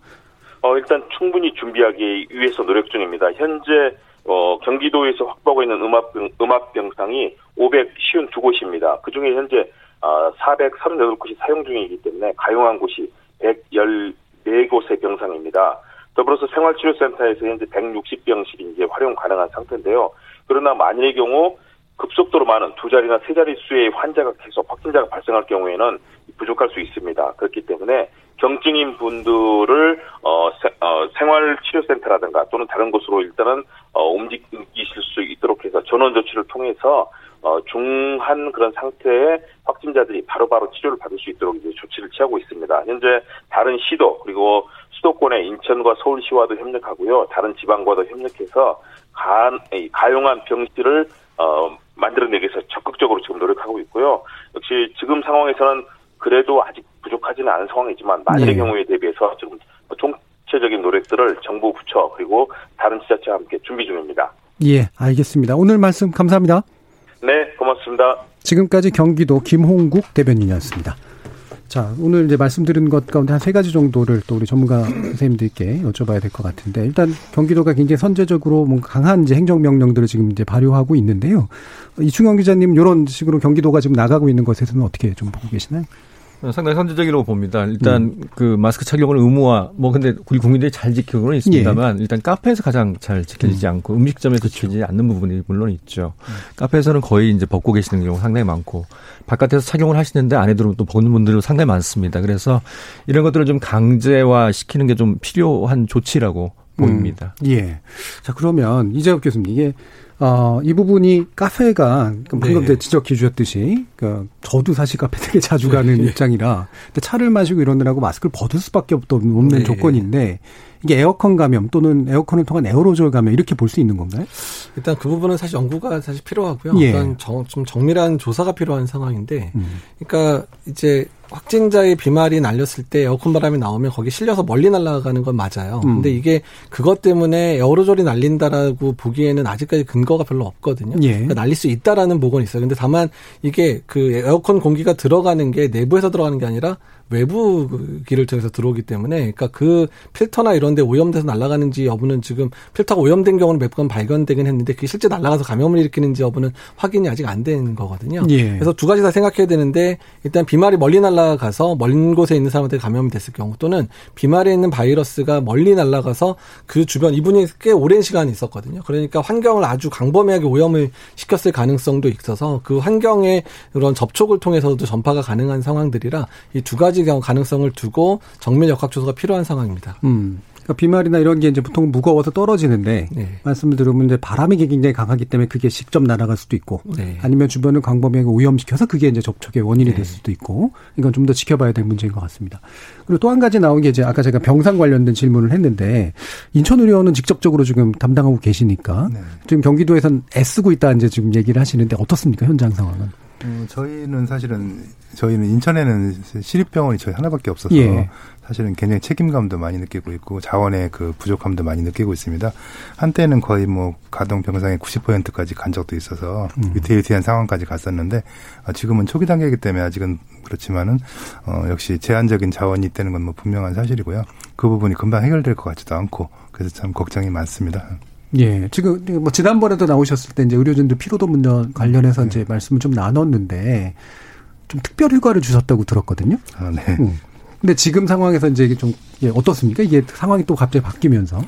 어, 일단 충분히 준비하기 위해서 노력 중입니다. 현재 어, 경기도에서 확보하고 있는 음압병, 음압 병상이 552곳입니다. 그 중에 현재 어, 438곳이 사용 중이기 때문에 가용한 곳이 114곳의 병상입니다. 더불어서 생활치료센터에서 현재 160병실이 이제 활용 가능한 상태인데요. 그러나 만일의 경우 급속도로 많은 두 자리나 세 자리 수의 환자가 계속 확진자가 발생할 경우에는 부족할 수 있습니다. 그렇기 때문에 경증인 분들을 어, 어, 생활치료센터라든가 또는 다른 곳으로 일단은 어, 움직이실 수 있도록 해서 전원 조치를 통해서 어, 중한 그런 상태의 확진자들이 바로바로 치료를 받을 수 있도록 이제 조치를 취하고 있습니다. 현재 다른 시도 그리고 수도권의 인천과 서울시와도 협력하고요. 다른 지방과도 협력해서 가, 가용한 병실을 어, 만들어내기 위해서 적극적으로 지금 노력하고 있고요. 역시 지금 상황에서는 그래도 아직 부족하지는 않은 상황이지만 만일의 네. 경우에 대비해서 지금 총체적인 노력들을 정부 부처 그리고 다른 지자체와 함께 준비 중입니다. 예, 알겠습니다. 오늘 말씀 감사합니다. 네, 고맙습니다. 지금까지 경기도 김홍국 대변인이었습니다. 자, 오늘 이제 말씀드린 것 가운데 한 세 가지 정도를 또 우리 전문가 선생님들께 여쭤봐야 될 것 같은데, 일단 경기도가 굉장히 선제적으로 뭔가 강한 이제 행정명령들을 지금 이제 발효하고 있는데요. 이충영 기자님, 이런 식으로 경기도가 지금 나가고 있는 것에서는 어떻게 좀 보고 계시나요? 상당히 선제적이라고 봅니다. 일단 음. 그 마스크 착용을 의무화 뭐 근데 우리 국민들이 잘 지키고는 있습니다만 예. 일단 카페에서 가장 잘 지켜지지 음. 않고 음식점에서 그렇죠. 지켜지지 않는 부분이 물론 있죠. 음. 카페에서는 거의 이제 벗고 계시는 경우 상당히 많고 바깥에서 착용을 하시는데 안에 들어오면 또 벗는 분들도 상당히 많습니다. 그래서 이런 것들을 좀 강제화 시키는 게 좀 필요한 조치라고 보입니다. 음. 예. 자 그러면 이재엽 교수님 이게 어, 이 부분이 카페가 방금 네. 지적 해 주셨듯이 그 저도 사실 카페 되게 자주 가는 네. 입장이라 근데 차를 마시고 이러느라고 마스크를 벗을 수밖에 없는 네. 조건인데 이게 에어컨 감염 또는 에어컨을 통한 에어로졸 감염 이렇게 볼 수 있는 건가요? 일단 그 부분은 사실 연구가 사실 필요하고요. 예. 일단 정, 좀 정밀한 조사가 필요한 상황인데, 음. 그러니까 이제 확진자의 비말이 날렸을 때 에어컨 바람이 나오면 거기 실려서 멀리 날아가는 건 맞아요. 음. 근데 이게 그것 때문에 에어로졸이 날린다라고 보기에는 아직까지 근거가 별로 없거든요. 예. 그러니까 날릴 수 있다라는 보고는 있어요. 근데 다만 이게 그 에어컨 공기가 들어가는 게 내부에서 들어가는 게 아니라 외부 길을 통해서 들어오기 때문에 그러니까 그 필터나 이런 데 오염돼서 날아가는지 여부는 지금 필터가 오염된 경우는 몇 번 발견되긴 했는데 그게 실제 날아가서 감염을 일으키는지 여부는 확인이 아직 안 된 거거든요. 예. 그래서 두 가지 다 생각해야 되는데 일단 비말이 멀리 날아가서 먼 곳에 있는 사람한테 감염이 됐을 경우 또는 비말에 있는 바이러스가 멀리 날아가서 그 주변 이분이 꽤 오랜 시간이 있었거든요. 그러니까 환경을 아주 강범위하게 오염을 시켰을 가능성도 있어서 그 환경의 그런 접촉을 통해서도 전파가 가능한 상황들이라 이 두 가지 가능성을 두고 정밀 역학 조사가 필요한 상황입니다. 음. 그러니까 비말이나 이런 게 이제 보통 무거워서 떨어지는데 네. 말씀을 들으면 이제 바람이 굉장히 강하기 때문에 그게 직접 날아갈 수도 있고 네. 아니면 주변을 광범위하게 오염시켜서 그게 이제 접촉의 원인이 네. 될 수도 있고 이건 좀 더 지켜봐야 될 문제인 것 같습니다. 그리고 또 한 가지 나온 게 이제 아까 제가 병상 관련된 질문을 했는데 인천의료원은 직접적으로 지금 담당하고 계시니까 네. 지금 경기도에선 애쓰고 있다 이제 지금 얘기를 하시는데 어떻습니까 현장 상황은? 음, 저희는 사실은 저희는 인천에는 시립병원이 저희 하나밖에 없어서 예. 사실은 굉장히 책임감도 많이 느끼고 있고 자원의 그 부족함도 많이 느끼고 있습니다. 한때는 거의 뭐 가동 병상의 90%까지 간 적도 있어서 음. 위태위태한 상황까지 갔었는데 아, 지금은 초기 단계이기 때문에 아직은 그렇지만은 어 역시 제한적인 자원이 있다는 건 뭐 분명한 사실이고요. 그 부분이 금방 해결될 것 같지도 않고 그래서 참 걱정이 많습니다. 예. 지금 뭐 지난번에도 나오셨을 때 이제 의료진들 피로도 문제 관련해서 네. 이제 말씀을 좀 나눴는데 좀 특별 휴가를 주셨다고 들었거든요. 아, 네. 음. 근데 지금 상황에서 이제 이게 좀 예, 어떻습니까? 이게 상황이 또 갑자기 바뀌면서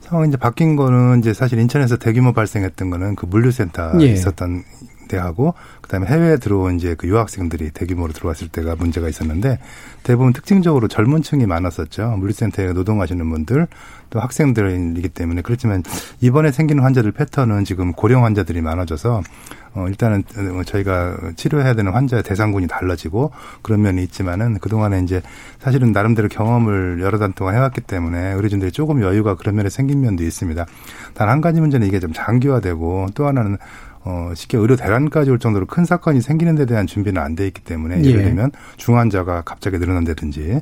상황이 이제 바뀐 거는 이제 사실 인천에서 대규모 발생했던 거는 그 물류센터 에 예. 있었던 때하고 그다음에 해외에 들어온 이제 그 유학생들이 대규모로 들어왔을 때가 문제가 있었는데 대부분 특징적으로 젊은 층이 많았었죠. 물류센터에 노동하시는 분들 또 학생들이기 때문에 그렇지만 이번에 생기는 환자들 패턴은 지금 고령 환자들이 많아져서 어 일단은 어, 저희가 치료해야 되는 환자의 대상군이 달라지고 그런 면이 있지만은 그동안에 이제 사실은 나름대로 경험을 여러 달 동안 해왔기 때문에 의료진들이 조금 여유가 그런 면에 생긴 면도 있습니다. 단 한 가지 문제는 이게 좀 장기화되고 또 하나는 어, 쉽게 의료 대란까지 올 정도로 큰 사건이 생기는 데 대한 준비는 안 돼 있기 때문에 예를 예. 들면 중환자가 갑자기 늘어난다든지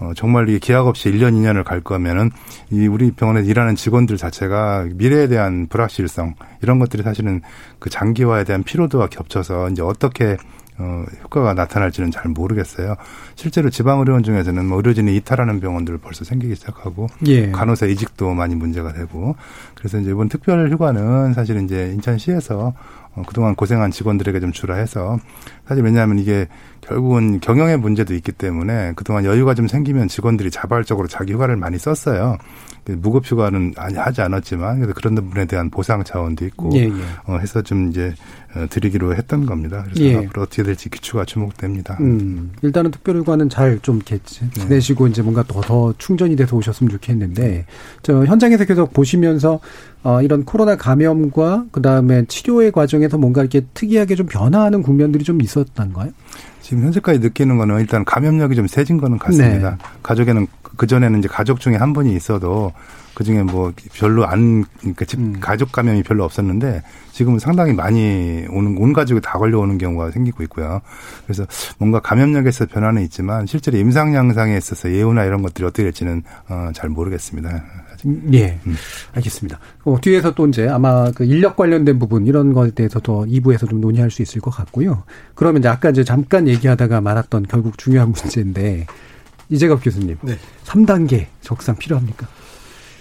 어, 정말 이 기약 없이 1년, 2년을 갈 거면은 이 우리 병원에 일하는 직원들 자체가 미래에 대한 불확실성 이런 것들이 사실은 그 장기화에 대한 피로도와 겹쳐서 이제 어떻게 어, 효과가 나타날지는 잘 모르겠어요. 실제로 지방의료원 중에서는 뭐 의료진이 이탈하는 병원들 벌써 생기기 시작하고 예. 간호사 이직도 많이 문제가 되고 그래서 이제 이번 특별 휴가는 사실 이제 인천시에서 어, 그동안 고생한 직원들에게 좀 주라 해서 사실 왜냐하면 이게 결국은 경영의 문제도 있기 때문에 그동안 여유가 좀 생기면 직원들이 자발적으로 자기 휴가를 많이 썼어요. 무급 휴가는 하지 않았지만 그래서 그런 부분에 대한 보상 차원도 있고 예, 예. 어, 해서 좀 이제 어, 드리기로 했던 겁니다. 그래서 예. 앞으로 어떻게 될지 기초가 주목됩니다. 음, 일단은 특별휴가는 잘 좀 지내시고 네. 이제 뭔가 더, 더 충전이 돼서 오셨으면 좋겠는데 저 현장에서 계속 보시면서 어, 이런 코로나 감염과 그 다음에 치료의 과정에서 뭔가 이렇게 특이하게 좀 변화하는 국면들이 좀 있었던가요? 지금 현재까지 느끼는 거는 일단 감염력이 좀 세진 거는 같습니다. 네. 가족에는 그 전에는 이제 가족 중에 한 분이 있어도 그 중에 뭐 별로 안 그러니까 집 음. 가족 감염이 별로 없었는데 지금은 상당히 많이 오는 온 가족이 다 걸려오는 경우가 생기고 있고요. 그래서 뭔가 감염력에서 변화는 있지만 실제로 임상 양상에 있어서 예후나 이런 것들이 어떻게 될지는 어, 잘 모르겠습니다. 음, 예, 음. 알겠습니다. 어, 뒤에서 또 이제 아마 그 인력 관련된 부분 이런 것에 대해서도 2부에서 좀 논의할 수 있을 것 같고요. 그러면 이제 아까 이제 잠깐 얘기하다가 말았던 결국 중요한 문제인데 이재갑 교수님, 네. 3단계 적상 필요합니까?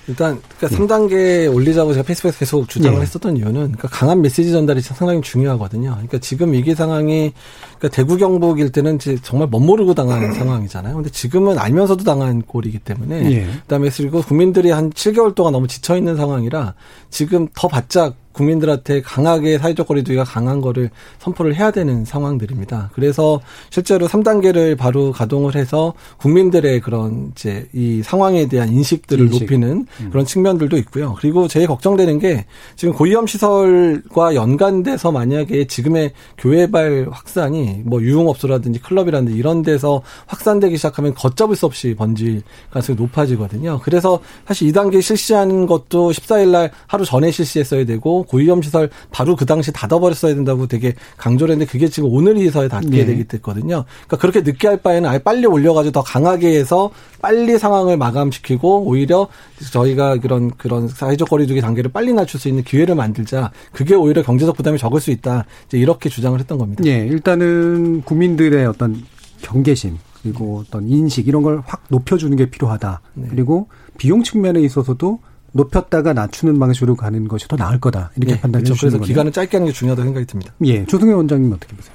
일단 그러니까 네. 3단계 올리자고 제가 페이스북에서 계속 주장을 네. 했었던 이유는 그러니까 강한 메시지 전달이 상당히 중요하거든요. 그러니까 지금 위기 상황이 그러니까 대구 경북일 때는 이제 정말 멋모르고 당하는 상황이잖아요. 근데 지금은 알면서도 당한 꼴이기 때문에 예. 그다음에 그리고 국민들이 한 7개월 동안 너무 지쳐 있는 상황이라 지금 더 바짝 국민들한테 강하게 사회적 거리두기가 강한 거를 선포를 해야 되는 상황들입니다. 그래서 실제로 3단계를 바로 가동을 해서 국민들의 그런 이제 이 상황에 대한 인식들을 인식. 높이는 음. 그런 측면들도 있고요. 그리고 제일 걱정되는 게 지금 고위험 시설과 연관돼서 만약에 지금의 교회발 확산이 뭐 유흥업소라든지 클럽이라든지 이런 데서 확산되기 시작하면 걷잡을 수 없이 번질 가능성이 높아지거든요. 그래서 사실 2단계 실시하는 것도 14일 날 하루 전에 실시했어야 되고 고위험 시설 바로 그 당시 닫아버렸어야 된다고 되게 강조를 했는데 그게 지금 오늘 이서에 닫게 네. 되기 됐거든요. 그러니까 그렇게 늦게 할 바에는 아예 빨리 올려가지고 더 강하게 해서 빨리 상황을 마감시키고 오히려 저희가 그런 그런 사회적 거리두기 단계를 빨리 낮출 수 있는 기회를 만들자. 그게 오히려 경제적 부담이 적을 수 있다. 이제 이렇게 주장을 했던 겁니다. 예, 일단은 국민들의 어떤 경계심 그리고 어떤 인식 이런 걸 확 높여주는 게 필요하다. 네. 그리고 비용 측면에 있어서도 높였다가 낮추는 방식으로 가는 것이 더 나을 거다. 이렇게 네, 판단해 그렇죠. 그래서 거네요. 기간을 짧게 하는 게 중요하다고 생각이 듭니다. 예. 조승혜 원장님 어떻게 보세요?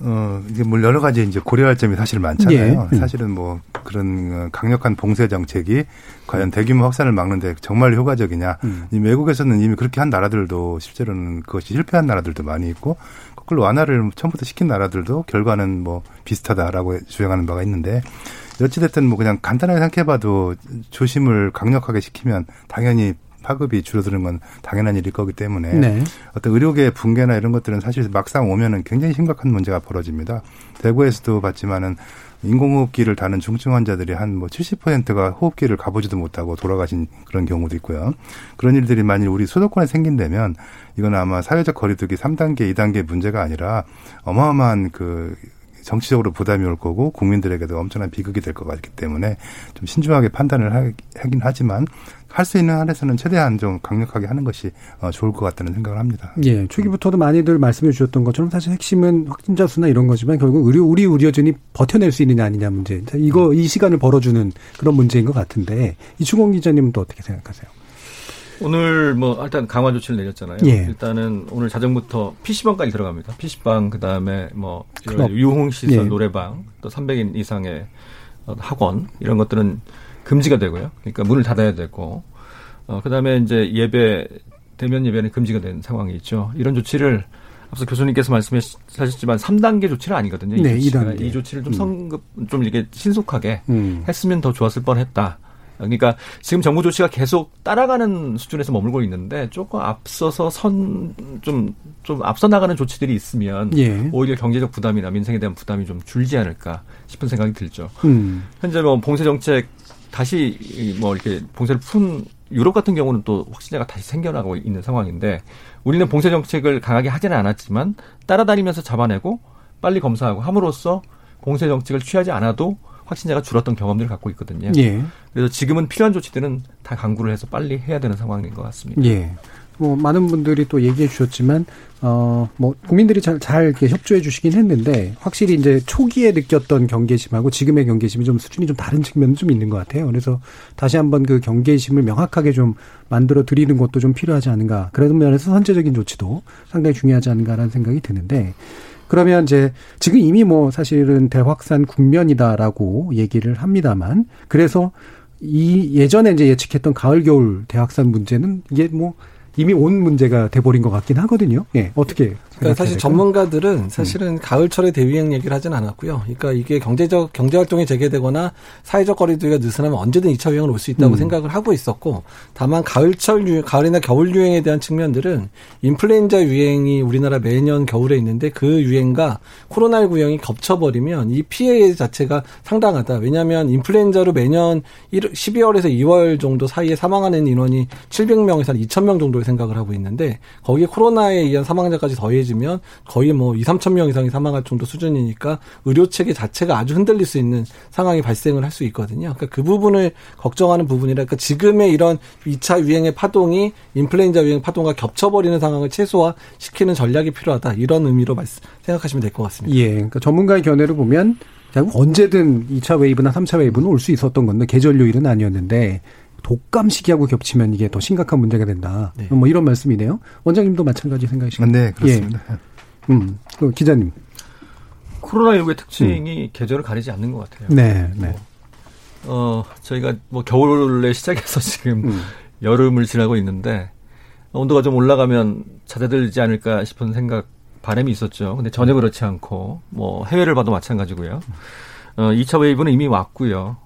어, 이게 뭐 여러 가지 이제 고려할 점이 사실 많잖아요. 예. 사실은 뭐 그런 강력한 봉쇄 정책이 과연 대규모 확산을 막는데 정말 효과적이냐. 음. 외국에서는 이미 그렇게 한 나라들도 실제로는 그것이 실패한 나라들도 많이 있고 거꾸로 완화를 처음부터 시킨 나라들도 결과는 뭐 비슷하다라고 주장하는 바가 있는데 어찌됐든 뭐 그냥 간단하게 생각해봐도 조심을 강력하게 시키면 당연히 파급이 줄어드는 건 당연한 일일 거기 때문에 네. 어떤 의료계 붕괴나 이런 것들은 사실 막상 오면은 굉장히 심각한 문제가 벌어집니다. 대구에서도 봤지만은 인공호흡기를 다는 중증 환자들이 한 뭐 70%가 호흡기를 가보지도 못하고 돌아가신 그런 경우도 있고요. 그런 일들이 만일 우리 수도권에 생긴다면 이건 아마 사회적 거리두기 3단계, 2단계 문제가 아니라 어마어마한 그 정치적으로 부담이 올 거고 국민들에게도 엄청난 비극이 될 것 같기 때문에 좀 신중하게 판단을 하긴 하지만 할 수 있는 한에서는 최대한 좀 강력하게 하는 것이 어, 좋을 것 같다는 생각을 합니다. 예, 초기부터도 많이들 말씀해 주셨던 것처럼 사실 핵심은 확진자 수나 이런 거지만 결국 의료 우리 의료진이 버텨낼 수 있느냐 아니냐 문제. 이거 이 시간을 벌어주는 그런 문제인 것 같은데 이충원 기자님은 또 어떻게 생각하세요? 오늘 뭐 일단 강화 조치를 내렸잖아요. 예. 일단은 오늘 자정부터 PC방까지 들어갑니다. PC방 그다음에 뭐 유흥 시설, 예. 노래방, 또 300인 이상의 학원 이런 것들은 금지가 되고요. 그러니까 문을 닫아야 되고 어 그다음에 이제 예배 대면 예배는 금지가 된 상황이 있죠. 이런 조치를 앞서 교수님께서 말씀하셨지만 3단계 조치는 아니거든요. 이 네, 조치가. 이 조치를 좀 음. 성급 좀 이렇게 신속하게 음. 했으면 더 좋았을 뻔했다. 그러니까 지금 정부 조치가 계속 따라가는 수준에서 머물고 있는데 조금 앞서서 선좀좀 앞서 나가는 조치들이 있으면 예. 오히려 경제적 부담이나 민생에 대한 부담이 좀 줄지 않을까 싶은 생각이 들죠. 음. 현재 뭐 봉쇄 정책 다시 뭐 이렇게 봉쇄를 푼 유럽 같은 경우는 또 확진자가 다시 생겨나고 있는 상황인데 우리는 봉쇄 정책을 강하게 하지는 않았지만 따라다니면서 잡아내고 빨리 검사하고 함으로써 봉쇄 정책을 취하지 않아도 확진자가 줄었던 경험들을 갖고 있거든요. 예. 그래서 지금은 필요한 조치들은 다 강구를 해서 빨리 해야 되는 상황인 것 같습니다. 예. 뭐 많은 분들이 또 얘기해 주셨지만 어뭐 국민들이 잘, 잘 이렇게 협조해 주시긴 했는데 확실히 이제 초기에 느꼈던 경계심하고 지금의 경계심이 좀 수준이 좀 다른 측면은 좀 있는 것 같아요. 그래서 다시 한번 그 경계심을 명확하게 좀 만들어 드리는 것도 좀 필요하지 않은가. 그런 면에서 선제적인 조치도 상당히 중요하지 않은가라는 생각이 드는데 그러면 이제 지금 이미 뭐 사실은 대확산 국면이다라고 얘기를 합니다만 그래서 이 예전에 이제 예측했던 가을 겨울 대확산 문제는 이게 뭐 이미 온 문제가 돼버린 것 같긴 하거든요. 예, 어떻게? 그러니까 사실 될까요? 전문가들은 사실은 음. 가을철에 대유행 얘기를 하진 않았고요. 그러니까 이게 경제적 경제 활동이 재개되거나 사회적 거리두기가 느슨하면 언제든 2차 유행을 올수 있다고 음. 생각을 하고 있었고, 다만 가을철 유 가을이나 겨울 유행에 대한 측면들은 인플루엔자 유행이 우리나라 매년 겨울에 있는데 그 유행과 코로나19 유행이 겹쳐버리면 이 피해 자체가 상당하다. 왜냐하면 인플루엔자로 매년 12월에서 2월 정도 사이에 사망하는 인원이 700명에서 한 2,000명 정도 생각을 하고 있는데 거기에 코로나에 의한 사망자까지 더해 지면 거의 뭐 2, 3천 명 이상이 사망할 정도 수준이니까 의료 체계 자체가 아주 흔들릴 수 있는 상황이 발생을 할 수 있거든요. 그러니까 그 부분을 걱정하는 부분이라 그러니까 지금의 이런 2차 유행의 파동이 인플루엔자 유행 파동과 겹쳐버리는 상황을 최소화시키는 전략이 필요하다. 이런 의미로 말씀, 생각하시면 될 것 같습니다. 예. 그러니까 전문가의 견해를 보면 언제든 2차 웨이브나 3차 웨이브는 올 수 있었던 건데 계절 요일은 아니었는데 독감 시기하고 겹치면 이게 더 심각한 문제가 된다. 네. 뭐 이런 말씀이네요. 원장님도 마찬가지 생각이신가요? 네, 그렇습니다. 예. 음, 그 기자님. 코로나19의 특징이 음. 계절을 가리지 않는 것 같아요. 네, 네. 어, 저희가 뭐 겨울에 시작해서 지금 음. 여름을 지나고 있는데 온도가 좀 올라가면 잦아들지 않을까 싶은 생각 바람이 있었죠. 근데 전혀 그렇지 않고 뭐 해외를 봐도 마찬가지고요. 어, 2차 웨이브는 이미 왔고요.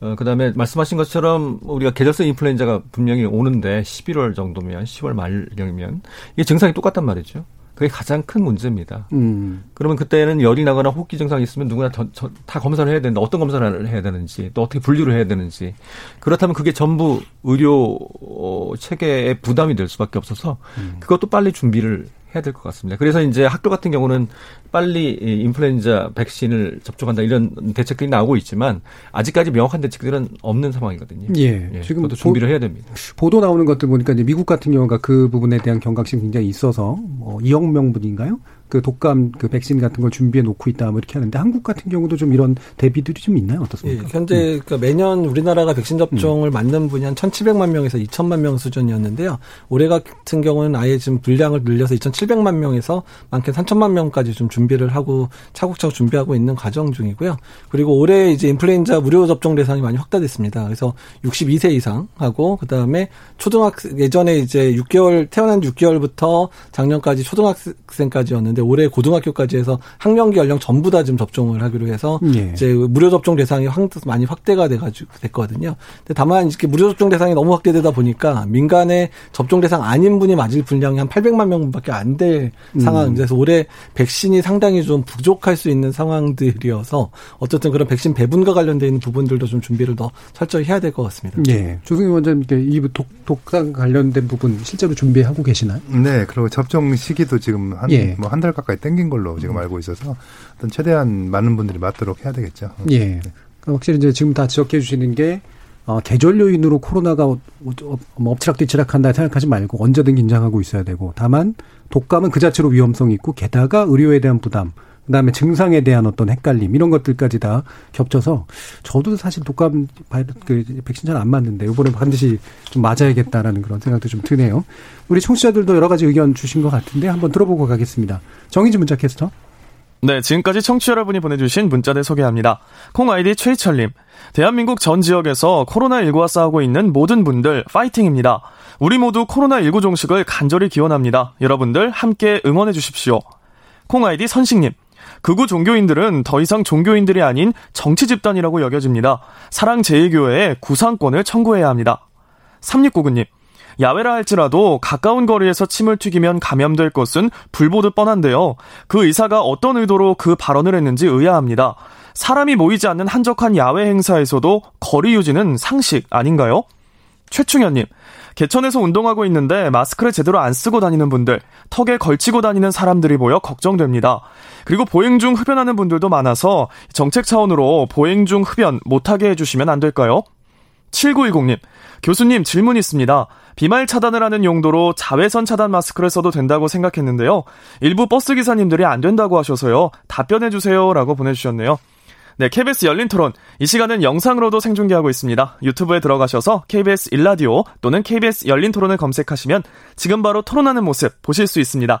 어, 그 다음에 말씀하신 것처럼 우리가 계절성 인플루엔자가 분명히 오는데 11월 정도면, 10월 말경이면 이게 증상이 똑같단 말이죠. 그게 가장 큰 문제입니다. 음. 그러면 그때는 열이 나거나 호흡기 증상이 있으면 누구나 저, 저, 다 검사를 해야 되는데 어떤 검사를 해야 되는지 또 어떻게 분류를 해야 되는지 그렇다면 그게 전부 의료 어, 체계에 부담이 될 수밖에 없어서 음. 그것도 빨리 준비를 해야 될 것 같습니다. 그래서 이제 학교 같은 경우는 빨리 인플루엔자 백신을 접종한다 이런 대책들이 나오고 있지만 아직까지 명확한 대책들은 없는 상황이거든요. 예. 예 지금 준비를 보, 해야 됩니다. 보도 나오는 것들 보니까 이제 미국 같은 경우가 그 부분에 대한 경각심이 굉장히 있어서 뭐 2억 명분인가요? 그 독감 그 백신 같은 걸 준비해 놓고 있다 뭐 이렇게 하는데 한국 같은 경우도 좀 이런 대비들이 좀 있나요? 어떻습니까? 예, 현재 음. 그러니까 매년 우리나라가 백신 접종을 음. 맞는 분이 한 1,700만 명에서 2천만 명 수준이었는데요. 올해 같은 경우는 아예 지금 분량을 늘려서 2,700만 명에서 많게 3천만 명까지 좀 준비를 하고 차곡차곡 준비하고 있는 과정 중이고요. 그리고 올해 이제 인플루엔자 무료 접종 대상이 많이 확대됐습니다. 그래서 62세 이상하고 그다음에 초등학생 예전에 이제 6개월 태어난 6개월부터 작년까지 초등학생까지였는데 있는데 올해 고등학교까지 해서 학령기 연령 전부 다 지금 접종을 하기로 해서 예. 이제 무료 접종 대상이 확, 많이 확대가 돼가지고 됐거든요. 근데 다만 이렇게 무료 접종 대상이 너무 확대되다 보니까 민간의 접종 대상 아닌 분이 맞을 분량이 한 800만 명밖에 안 될 상황. 그래서 올해 백신이 상당히 좀 부족할 수 있는 상황들이어서 어쨌든 그런 백신 배분과 관련돼 있는 부분들도 좀 준비를 더 철저히 해야 될 것 같습니다. 예. 조승희 원장님, 이 독, 독상 관련된 부분 실제로 준비하고 계시나요? 네. 그리고 접종 시기도 지금 한, 예. 뭐한 달 가까이 땡긴 걸로 지금 알고 있어서 어떤 최대한 많은 분들이 맞도록 해야 되겠죠. 예. 그러니까 확실히 이제 지금 다 지적해 주시는 게 어, 계절 요인으로 코로나가 뭐 엎치락뒤치락한다 생각하지 말고 언제든 긴장하고 있어야 되고 다만 독감은 그 자체로 위험성이 있고 게다가 의료에 대한 부담 그다음에 증상에 대한 어떤 헷갈림 이런 것들까지 다 겹쳐서 저도 사실 독감 그 백신 잘 안 맞는데 이번에 반드시 좀 맞아야겠다라는 그런 생각도 좀 드네요. 우리 청취자들도 여러 가지 의견 주신 것 같은데 한번 들어보고 가겠습니다. 정인지 문자 캐스터. 네, 지금까지 청취자 여러분이 보내주신 문자들 소개합니다. 콩 아이디 최희철님. 대한민국 전 지역에서 코로나19와 싸우고 있는 모든 분들 파이팅입니다. 우리 모두 코로나19 종식을 간절히 기원합니다. 여러분들 함께 응원해 주십시오. 콩 아이디 선식님. 극우 종교인들은 더 이상 종교인들이 아닌 정치 집단이라고 여겨집니다. 사랑제일교회에 구상권을 청구해야 합니다. 3699님. 야외라 할지라도 가까운 거리에서 침을 튀기면 감염될 것은 불보듯 뻔한데요. 그 의사가 어떤 의도로 그 발언을 했는지 의아합니다. 사람이 모이지 않는 한적한 야외 행사에서도 거리 유지는 상식 아닌가요? 최충현님, 개천에서 운동하고 있는데 마스크를 제대로 안 쓰고 다니는 분들, 턱에 걸치고 다니는 사람들이 보여 걱정됩니다. 그리고 보행 중 흡연하는 분들도 많아서 정책 차원으로 보행 중 흡연 못하게 해주시면 안 될까요? 7910님, 교수님 질문 있습니다. 비말 차단을 하는 용도로 자외선 차단 마스크를 써도 된다고 생각했는데요. 일부 버스 기사님들이 안 된다고 하셔서요. 답변해 주세요. 라고 보내주셨네요. 네, KBS 열린 토론. 이 시간은 영상으로도 생중계하고 있습니다. 유튜브에 들어가셔서 KBS 일라디오 또는 KBS 열린 토론을 검색하시면 지금 바로 토론하는 모습 보실 수 있습니다.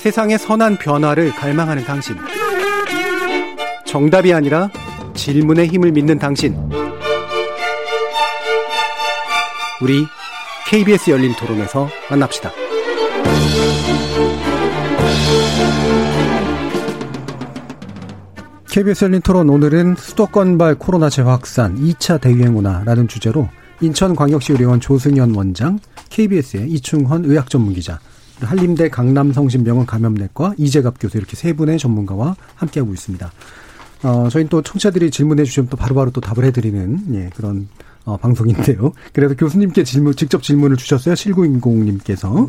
세상의 선한 변화를 갈망하는 당신. 정답이 아니라 질문의 힘을 믿는 당신. 우리 KBS 열린 토론에서 만납시다. KBS 열린 토론 오늘은 수도권발 코로나 재확산 2차 대유행오나라는 주제로 인천광역시 의료원 조승현 원장, KBS의 이충헌 의학전문기자, 한림대 강남성심병원 감염내과 이재갑 교수 이렇게 세 분의 전문가와 함께하고 있습니다. 어, 저희는 또 청취자들이 질문해 주시면 또 바로바로 또 답을 해드리는 예, 그런 어, 방송인데요. 그래서 교수님께 질문, 직접 질문을 주셨어요. 7920님께서.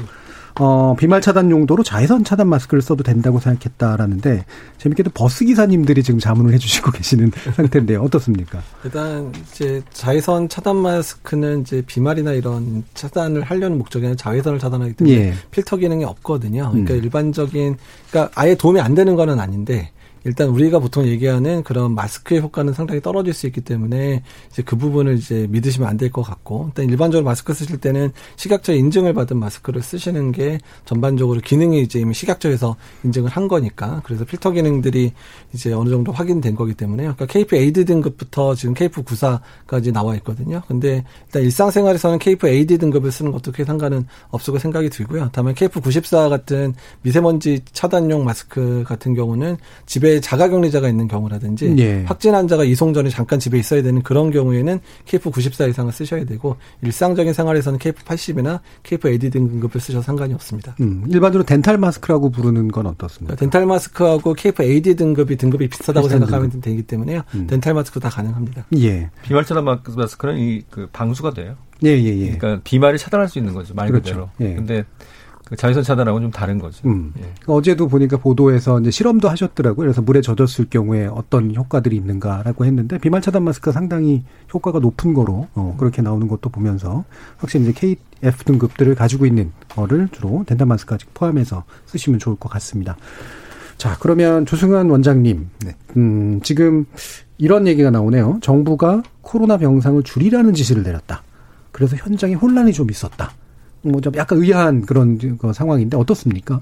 어, 비말 차단 용도로 자외선 차단 마스크를 써도 된다고 생각했다라는데 재밌게도 버스 기사님들이 지금 자문을 해주시고 계시는 상태인데요. 어떻습니까? 일단 이제 자외선 차단 마스크는 이제 비말이나 이런 차단을 하려는 목적이 아니라 자외선을 차단하기 때문에 예. 필터 기능이 없거든요. 그러니까 음. 일반적인 그러니까 아예 도움이 안 되는 거는 아닌데 일단 우리가 보통 얘기하는 그런 마스크의 효과는 상당히 떨어질 수 있기 때문에 이제 그 부분을 이제 믿으시면 안 될 것 같고 일단 일반적으로 마스크 쓰실 때는 식약처 인증을 받은 마스크를 쓰시는 게 전반적으로 기능이 이제 이미 식약처에서 인증을 한 거니까 그래서 필터 기능들이 이제 어느 정도 확인된 거기 때문에요. 그러니까 KF AD 등급부터 지금 KF 94까지 나와 있거든요. 근데 일단 일상생활에서는 KF AD 등급을 쓰는 것도 크게 상관은 없을 거 생각이 들고요. 다만 KF 94 같은 미세먼지 차단용 마스크 같은 경우는 집에 집에 자가격리자가 있는 경우라든지 예. 확진 환자가 이송 전에 잠깐 집에 있어야 되는 그런 경우에는 KF94 이상을 쓰셔야 되고 일상적인 생활에서는 KF80이나 KF80 등급을 쓰셔도 상관이 없습니다. 음, 일반적으로 dental 마스크라고 부르는 건 어떻습니까? dental 마스크하고 KF80 등급이 등급이 비슷하다고 생각하면 등급. 되기 때문에요. 음. dental 마스크 다 가능합니다. 예. 비말차단 마스크는 이 그 방수가 돼요. 예, 예, 예. 그러니까 비말을 차단할 수 있는 거죠. 말 그렇죠. 그대로. 예. 근데 그 자외선 차단하고는 좀 다른 거죠. 음. 예. 그러니까 어제도 보니까 보도에서 이제 실험도 하셨더라고요. 그래서 물에 젖었을 경우에 어떤 효과들이 있는가라고 했는데 비말 차단 마스크가 상당히 효과가 높은 거로 어, 그렇게 나오는 것도 보면서 확실히 이제 KF 등급들을 가지고 있는 거를 주로 덴탈 마스크까지 포함해서 쓰시면 좋을 것 같습니다. 자, 그러면 조승환 원장님. 네. 음, 지금 이런 얘기가 나오네요. 정부가 코로나 병상을 줄이라는 지시를 내렸다. 그래서 현장에 혼란이 좀 있었다. 뭐 좀 약간 의아한 그런 그 상황인데 어떻습니까?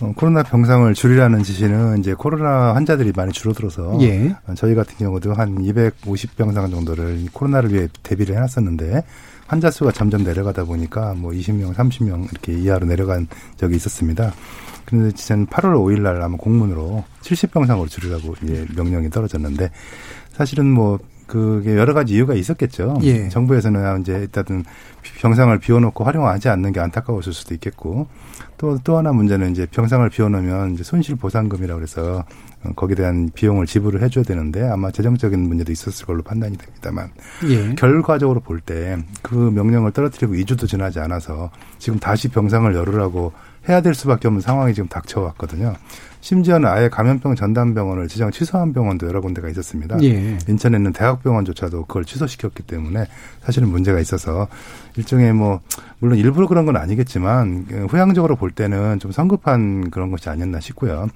어, 코로나 병상을 줄이라는 지시는 이제 코로나 환자들이 많이 줄어들어서 예. 저희 같은 경우도 한 250병상 정도를 코로나를 위해 대비를 해놨었는데 환자 수가 점점 내려가다 보니까 뭐 20명, 30명 이렇게 이하로 내려간 적이 있었습니다. 그런데 지난 8월 5일 날 아마 공문으로 70병상으로 줄이라고 이제 명령이 떨어졌는데 사실은 뭐 그게 여러 가지 이유가 있었겠죠. 예. 정부에서는 이제 일단은 병상을 비워놓고 활용하지 않는 게 안타까웠을 수도 있겠고 또또 하나 문제는 이제 병상을 비워놓으면 이제 손실 보상금이라고 그래서 거기에 대한 비용을 지불을 해줘야 되는데 아마 재정적인 문제도 있었을 걸로 판단이 됩니다만 예. 결과적으로 볼 때 그 명령을 떨어뜨리고 2주도 지나지 않아서 지금 다시 병상을 열으라고 해야 될 수밖에 없는 상황이 지금 닥쳐왔거든요. 심지어는 아예 감염병 전담병원을 지정 취소한 병원도 여러 군데가 있었습니다. 예. 인천에 있는 대학병원조차도 그걸 취소시켰기 때문에 사실은 문제가 있어서 일종의 뭐 물론 일부러 그런 건 아니겠지만 후양적으로 볼 때는 좀 성급한 그런 것이 아니었나 싶고요.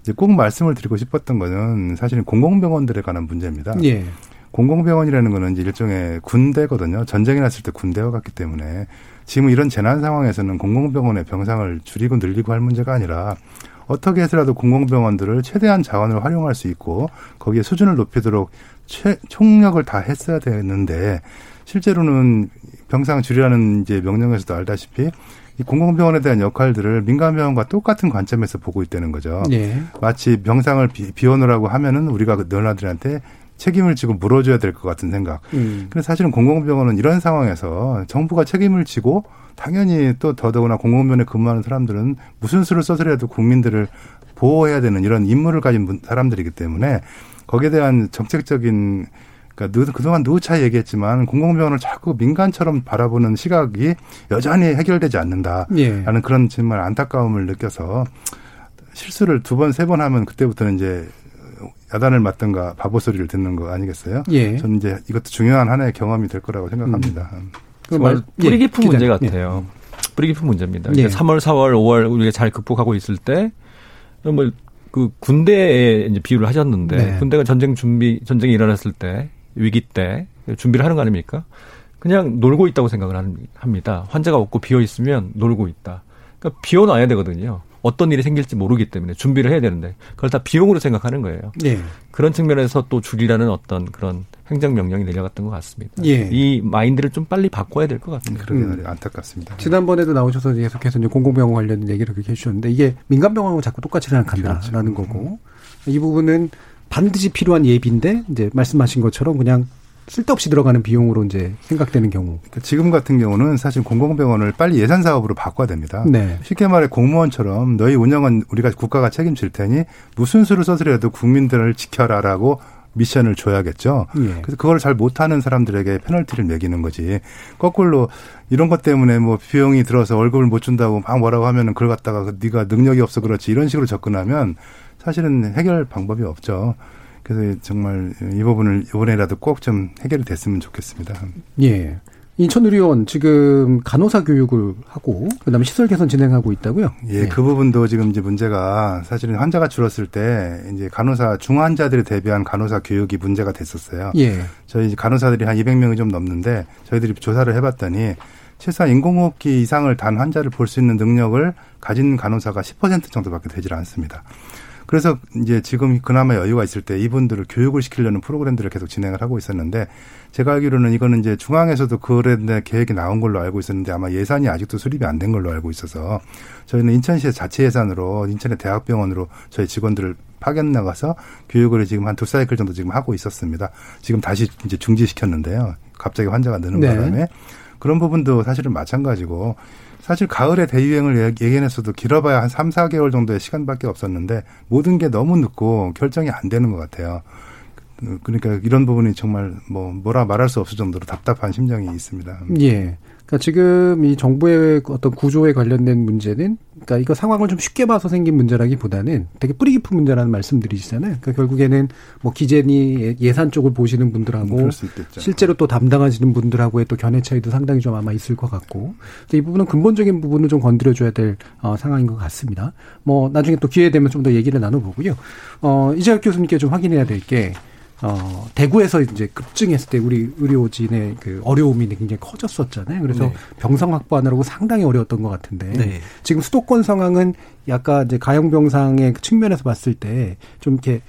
이제 꼭 말씀을 드리고 싶었던 거는 사실은 공공병원들에 관한 문제입니다. 예. 공공병원이라는 거는 이제 일종의 군대거든요. 전쟁이 났을 때 군대와 같기 때문에 지금 이런 재난 상황에서는 공공병원의 병상을 줄이고 늘리고 할 문제가 아니라 어떻게 해서라도 공공병원들을 최대한 자원을 활용할 수 있고 거기에 수준을 높이도록 최, 총력을 다 했어야 되는데 실제로는 병상 줄이라는 이제 명령에서도 알다시피 이 공공병원에 대한 역할들을 민간병원과 똑같은 관점에서 보고 있다는 거죠. 네. 마치 병상을 비, 비워놓으라고 하면은 우리가 그 너나들한테 책임을 지고 물어줘야 될 것 같은 생각. 음. 그래서 사실은 공공병원은 이런 상황에서 정부가 책임을 지고 당연히 또 더더구나 공공병원에 근무하는 사람들은 무슨 수를 써서라도 국민들을 보호해야 되는 이런 임무를 가진 사람들이기 때문에 거기에 대한 정책적인 그러니까 그동안 누차 얘기했지만 공공병원을 자꾸 민간처럼 바라보는 시각이 여전히 해결되지 않는다라는 예. 그런 정말 안타까움을 느껴서 실수를 두 번, 세 번 하면 그때부터는 이제 야단을 맞든가 바보 소리를 듣는 거 아니겠어요? 예. 저는 이제 이것도 중요한 하나의 경험이 될 거라고 생각합니다. 음. 정말 뿌리 예, 깊은 예, 문제 같아요. 예. 뿌리 깊은 문제입니다. 예. 3월, 4월, 5월 우리가 잘 극복하고 있을 때, 뭐, 그 군대에 이제 비유를 하셨는데, 네. 군대가 전쟁 준비, 전쟁이 일어났을 때, 위기 때 준비를 하는 거 아닙니까? 그냥 놀고 있다고 생각을 합니다. 환자가 없고 비어 있으면 놀고 있다. 그러니까 비워놔야 되거든요. 어떤 일이 생길지 모르기 때문에 준비를 해야 되는데 그걸 다 비용으로 생각하는 거예요. 예. 그런 측면에서 또 줄이라는 어떤 그런 행정 명령이 내려갔던 것 같습니다. 예. 이 마인드를 좀 빨리 바꿔야 될 것 같습니다. 그러게 음. 안타깝습니다. 지난번에도 나오셔서 계속해서 이제 공공병원 관련 얘기를 그렇게 해주셨는데 이게 민간병원하고 자꾸 똑같이 생각한다라는 그렇죠. 거고 이 부분은 반드시 필요한 예비인데 이제 말씀하신 것처럼 그냥 쓸데없이 들어가는 비용으로 이제 생각되는 경우. 그러니까 지금 같은 경우는 사실 공공병원을 빨리 예산 사업으로 바꿔야 됩니다. 네. 쉽게 말해 공무원처럼 너희 운영은 우리가 국가가 책임질 테니 무슨 수를 써서라도 국민들을 지켜라라고 미션을 줘야겠죠. 예. 그래서 그걸 잘 못하는 사람들에게 페널티를 매기는 거지. 거꾸로 이런 것 때문에 뭐 비용이 들어서 월급을 못 준다고 막 뭐라고 하면은 그걸 갖다가 네가 능력이 없어 그렇지 이런 식으로 접근하면 사실은 해결 방법이 없죠. 그래서 정말 이 부분을 이번에라도 꼭 좀 해결이 됐으면 좋겠습니다. 예. 인천의료원 지금 간호사 교육을 하고 그다음에 시설 개선 진행하고 있다고요? 예, 네. 그 부분도 지금 이제 문제가 사실은 환자가 줄었을 때 이제 간호사 중환자들에 대비한 간호사 교육이 문제가 됐었어요. 예. 저희 간호사들이 한 200명이 좀 넘는데 저희들이 조사를 해봤더니 최소한 인공호흡기 이상을 단 환자를 볼 수 있는 능력을 가진 간호사가 10% 정도밖에 되질 않습니다. 그래서 이제 지금 그나마 여유가 있을 때 이분들을 교육을 시키려는 프로그램들을 계속 진행을 하고 있었는데 제가 알기로는 이거는 이제 중앙에서도 그런 계획이 나온 걸로 알고 있었는데 아마 예산이 아직도 수립이 안 된 걸로 알고 있어서 저희는 인천시의 자체 예산으로 인천의 대학병원으로 저희 직원들을 파견 나가서 교육을 지금 한 두 사이클 정도 지금 하고 있었습니다. 지금 다시 이제 중지시켰는데요. 갑자기 환자가 느는 네. 바람에 그런 부분도 사실은 마찬가지고 사실 가을에 대유행을 예견했어도 길어봐야 한 3, 4개월 정도의 시간밖에 없었는데 모든 게 너무 늦고 결정이 안 되는 것 같아요. 그러니까 이런 부분이 정말 뭐 뭐라 말할 수 없을 정도로 답답한 심정이 있습니다. 예. 그러니까 지금 이 정부의 어떤 구조에 관련된 문제는 그러니까 이거 상황을 좀 쉽게 봐서 생긴 문제라기보다는 되게 뿌리 깊은 문제라는 말씀들이시잖아요. 그러니까 결국에는 뭐 기재니 예산 쪽을 보시는 분들하고 음, 실제로 또 담당하시는 분들하고의 또 견해 차이도 상당히 좀 아마 있을 것 같고 이 부분은 근본적인 부분을 좀 건드려줘야 될 어, 상황인 것 같습니다. 뭐 나중에 또 기회 되면 좀 더 얘기를 나눠보고요. 어, 이재학 교수님께 좀 확인해야 될게 어, 대구에서 이제 급증했을 때 우리 의료진의 그 어려움이 굉장히 커졌었잖아요. 그래서 네. 병상 확보하느라고 상당히 어려웠던 것 같은데 네. 지금 수도권 상황은 약간 이제 가용 병상의 측면에서 봤을 때 좀 이렇게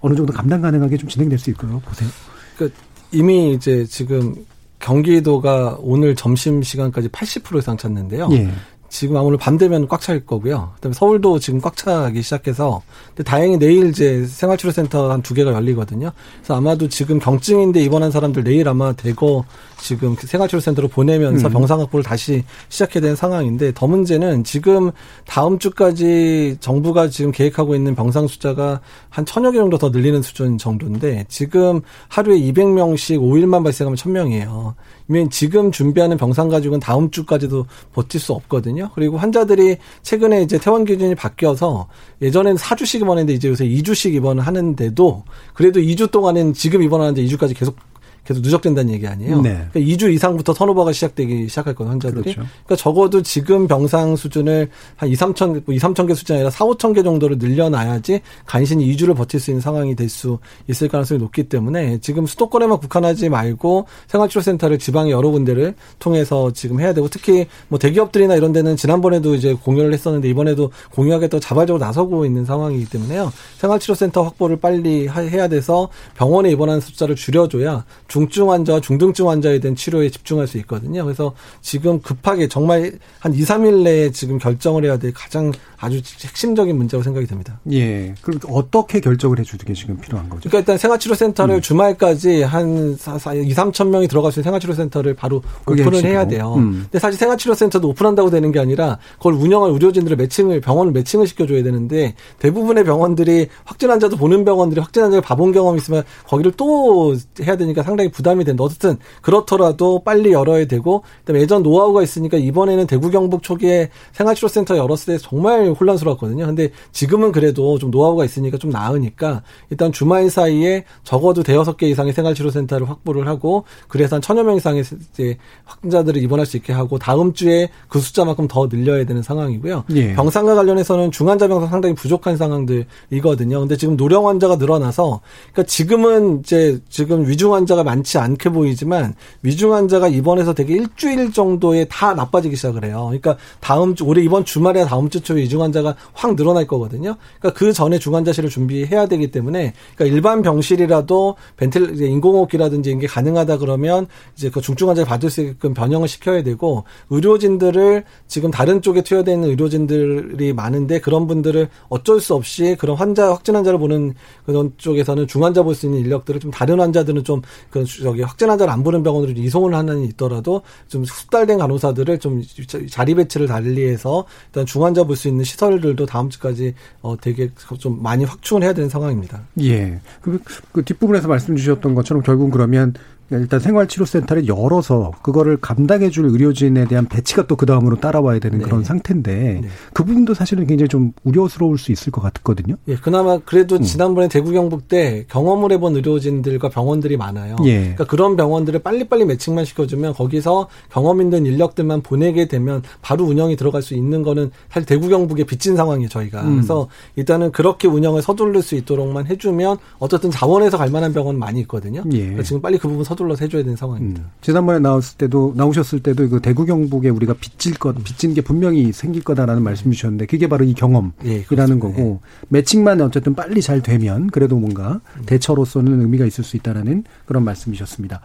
어느 정도 감당 가능하게 좀 진행될 수 있고요. 보세요. 그러니까 이미 이제 지금 경기도가 오늘 점심 시간까지 80% 이상 찼는데요. 예. 지금 아무래도 밤 되면 꽉 찰 거고요. 그다음에 서울도 지금 꽉 차기 시작해서 근데 다행히 내일 이제 생활치료센터 한 두 개가 열리거든요. 그래서 아마도 지금 경증인데 입원한 사람들 내일 아마 대거 지금 생활치료센터로 보내면서 음. 병상 확보를 다시 시작해야 되는 상황인데 더 문제는 지금 다음 주까지 정부가 지금 계획하고 있는 병상 숫자가 한 천여 개 정도 더 늘리는 수준 정도인데 지금 하루에 200명씩 5일만 발생하면 1000명이에요. 면 지금 준비하는 병상 가지고는 다음 주까지도 버틸 수 없거든요. 그리고 환자들이 최근에 이제 퇴원 기준이 바뀌어서 예전에는 4주씩 입원했는데 이제 요새 2주씩 입원을 하는데도 그래도 2주 동안은 지금 입원하는데 2주까지 계속 계속 누적된다는 얘기 아니에요. 네. 그러니까 2주 이상부터 턴오버가 시작되기 시작할 거예요, 환자들이. 그렇죠. 그러니까 적어도 지금 병상 수준을 한 2, 3천, 2, 3천 개 수준이 아니라 4, 5천 개 정도를 늘려놔야지 간신히 2주를 버틸 수 있는 상황이 될 수 있을 가능성이 높기 때문에 지금 수도권에만 국한하지 말고 생활치료센터를 지방의 여러 군데를 통해서 지금 해야 되고 특히 뭐 대기업들이나 이런 데는 지난번에도 이제 공유를 했었는데 이번에도 공유하겠다고 자발적으로 나서고 있는 상황이기 때문에요. 생활치료센터 확보를 빨리 해야 돼서 병원에 입원하는 숫자를 줄여줘야 중증 환자와 중등증 환자에 대한 치료에 집중할 수 있거든요. 그래서 지금 급하게 정말 한 2, 3일 내에 지금 결정을 해야 될 가장 아주 핵심적인 문제라고 생각이 됩니다. 예. 그럼 어떻게 결정을 해주는 게 지금 필요한 거죠? 그러니까 일단 생활치료센터를 음. 주말까지 한 2, 3천 명이 들어갈 수 있는 생활치료센터를 바로 오픈을. 해야 돼요. 음. 근데 사실 생활치료센터도 오픈한다고 되는 게 아니라 그걸 운영할 의료진들을 매칭을 병원을 매칭을 시켜줘야 되는데 대부분의 병원들이 확진 환자도 보는 병원들이 확진 환자를 봐본 경험이 있으면 거기를 또 해야 되니까 상당히 부담이 된다. 어쨌든 그렇더라도 빨리 열어야 되고 그다음에 예전 노하우가 있으니까 이번에는 대구 경북 초기에 생활치료센터 열었을 때 정말 혼란스러웠거든요. 근데 지금은 그래도 좀 노하우가 있으니까 좀 나으니까 일단 주말 사이에 적어도 대여섯 개 이상의 생활치료센터를 확보를 하고 그래서 한 천여 명 이상의 이제 확진자들을 입원할 수 있게 하고 다음 주에 그 숫자만큼 더 늘려야 되는 상황이고요. 예. 병상과 관련해서는 중환자 병상 상당히 부족한 상황들이거든요. 근데 지금 노령 환자가 늘어나서 그러니까 지금은 이제 지금 위중 환자가 많지 않게 보이지만 위중 환자가 입원해서 되게 일주일 정도에 다 나빠지기 시작을 해요. 그러니까 다음 주 올해 이번 주말에 다음 주 초에 위중 환자가 확 늘어날 거거든요. 그러니까 그 전에 중환자실을 준비해야 되기 때문에 그러니까 일반 병실이라도 벤틀 인공호흡기라든지 이게 가능하다 그러면 이제 그 중증 환자 받을 수 있게끔 변형을 시켜야 되고 의료진들을 지금 다른 쪽에 투여되어 있는 의료진들이 많은데 그런 분들을 어쩔 수 없이 그런 환자 확진 환자를 보는 그런 쪽에서는 중환자 볼 수 있는 인력들을 좀 다른 환자들은 좀그 저기 확진 환자를 안 보는 병원으로 이송을 하는 있더라도 좀 숙달된 간호사들을 좀 자리 배치를 달리해서 일단 중환자 볼 수 있는 시설들도 다음 주까지 어 되게 좀 많이 확충을 해야 되는 상황입니다. 예. 그, 그 뒷부분에서 말씀 주셨던 것처럼 결국은 그러면 일단 생활치료센터를 열어서 그거를 감당해줄 의료진에 대한 배치가 또 그 다음으로 따라와야 되는 네. 그런 상태인데 네. 그 부분도 사실은 굉장히 좀 우려스러울 수 있을 것 같거든요. 예, 그나마 그래도 음. 지난번에 대구 경북 때 경험을 해본 의료진들과 병원들이 많아요. 예. 그러니까 그런 병원들을 빨리빨리 매칭만 시켜주면 거기서 경험 있는 인력들만 보내게 되면 바로 운영이 들어갈 수 있는 거는 사실 대구 경북에 빚진 상황이에요 저희가. 음. 그래서 일단은 그렇게 운영을 서두를 수 있도록만 해주면 어쨌든 자원에서 갈 만한 병원 많이 있거든요. 예. 그러니까 지금 빨리 그 부분 서둘러 서둘러서 해줘야 되는 상황입니다. 음. 지난번에 나왔을 때도 나오셨을 때도 그 대구 경북에 우리가 빚질 것 빚진 게 분명히 생길 거다라는 말씀 주셨는데 그게 바로 이 경험이라는 예, 거고 예. 매칭만 어쨌든 빨리 잘 되면 그래도 뭔가 음. 대처로서는 의미가 있을 수 있다라는 그런 말씀이셨습니다.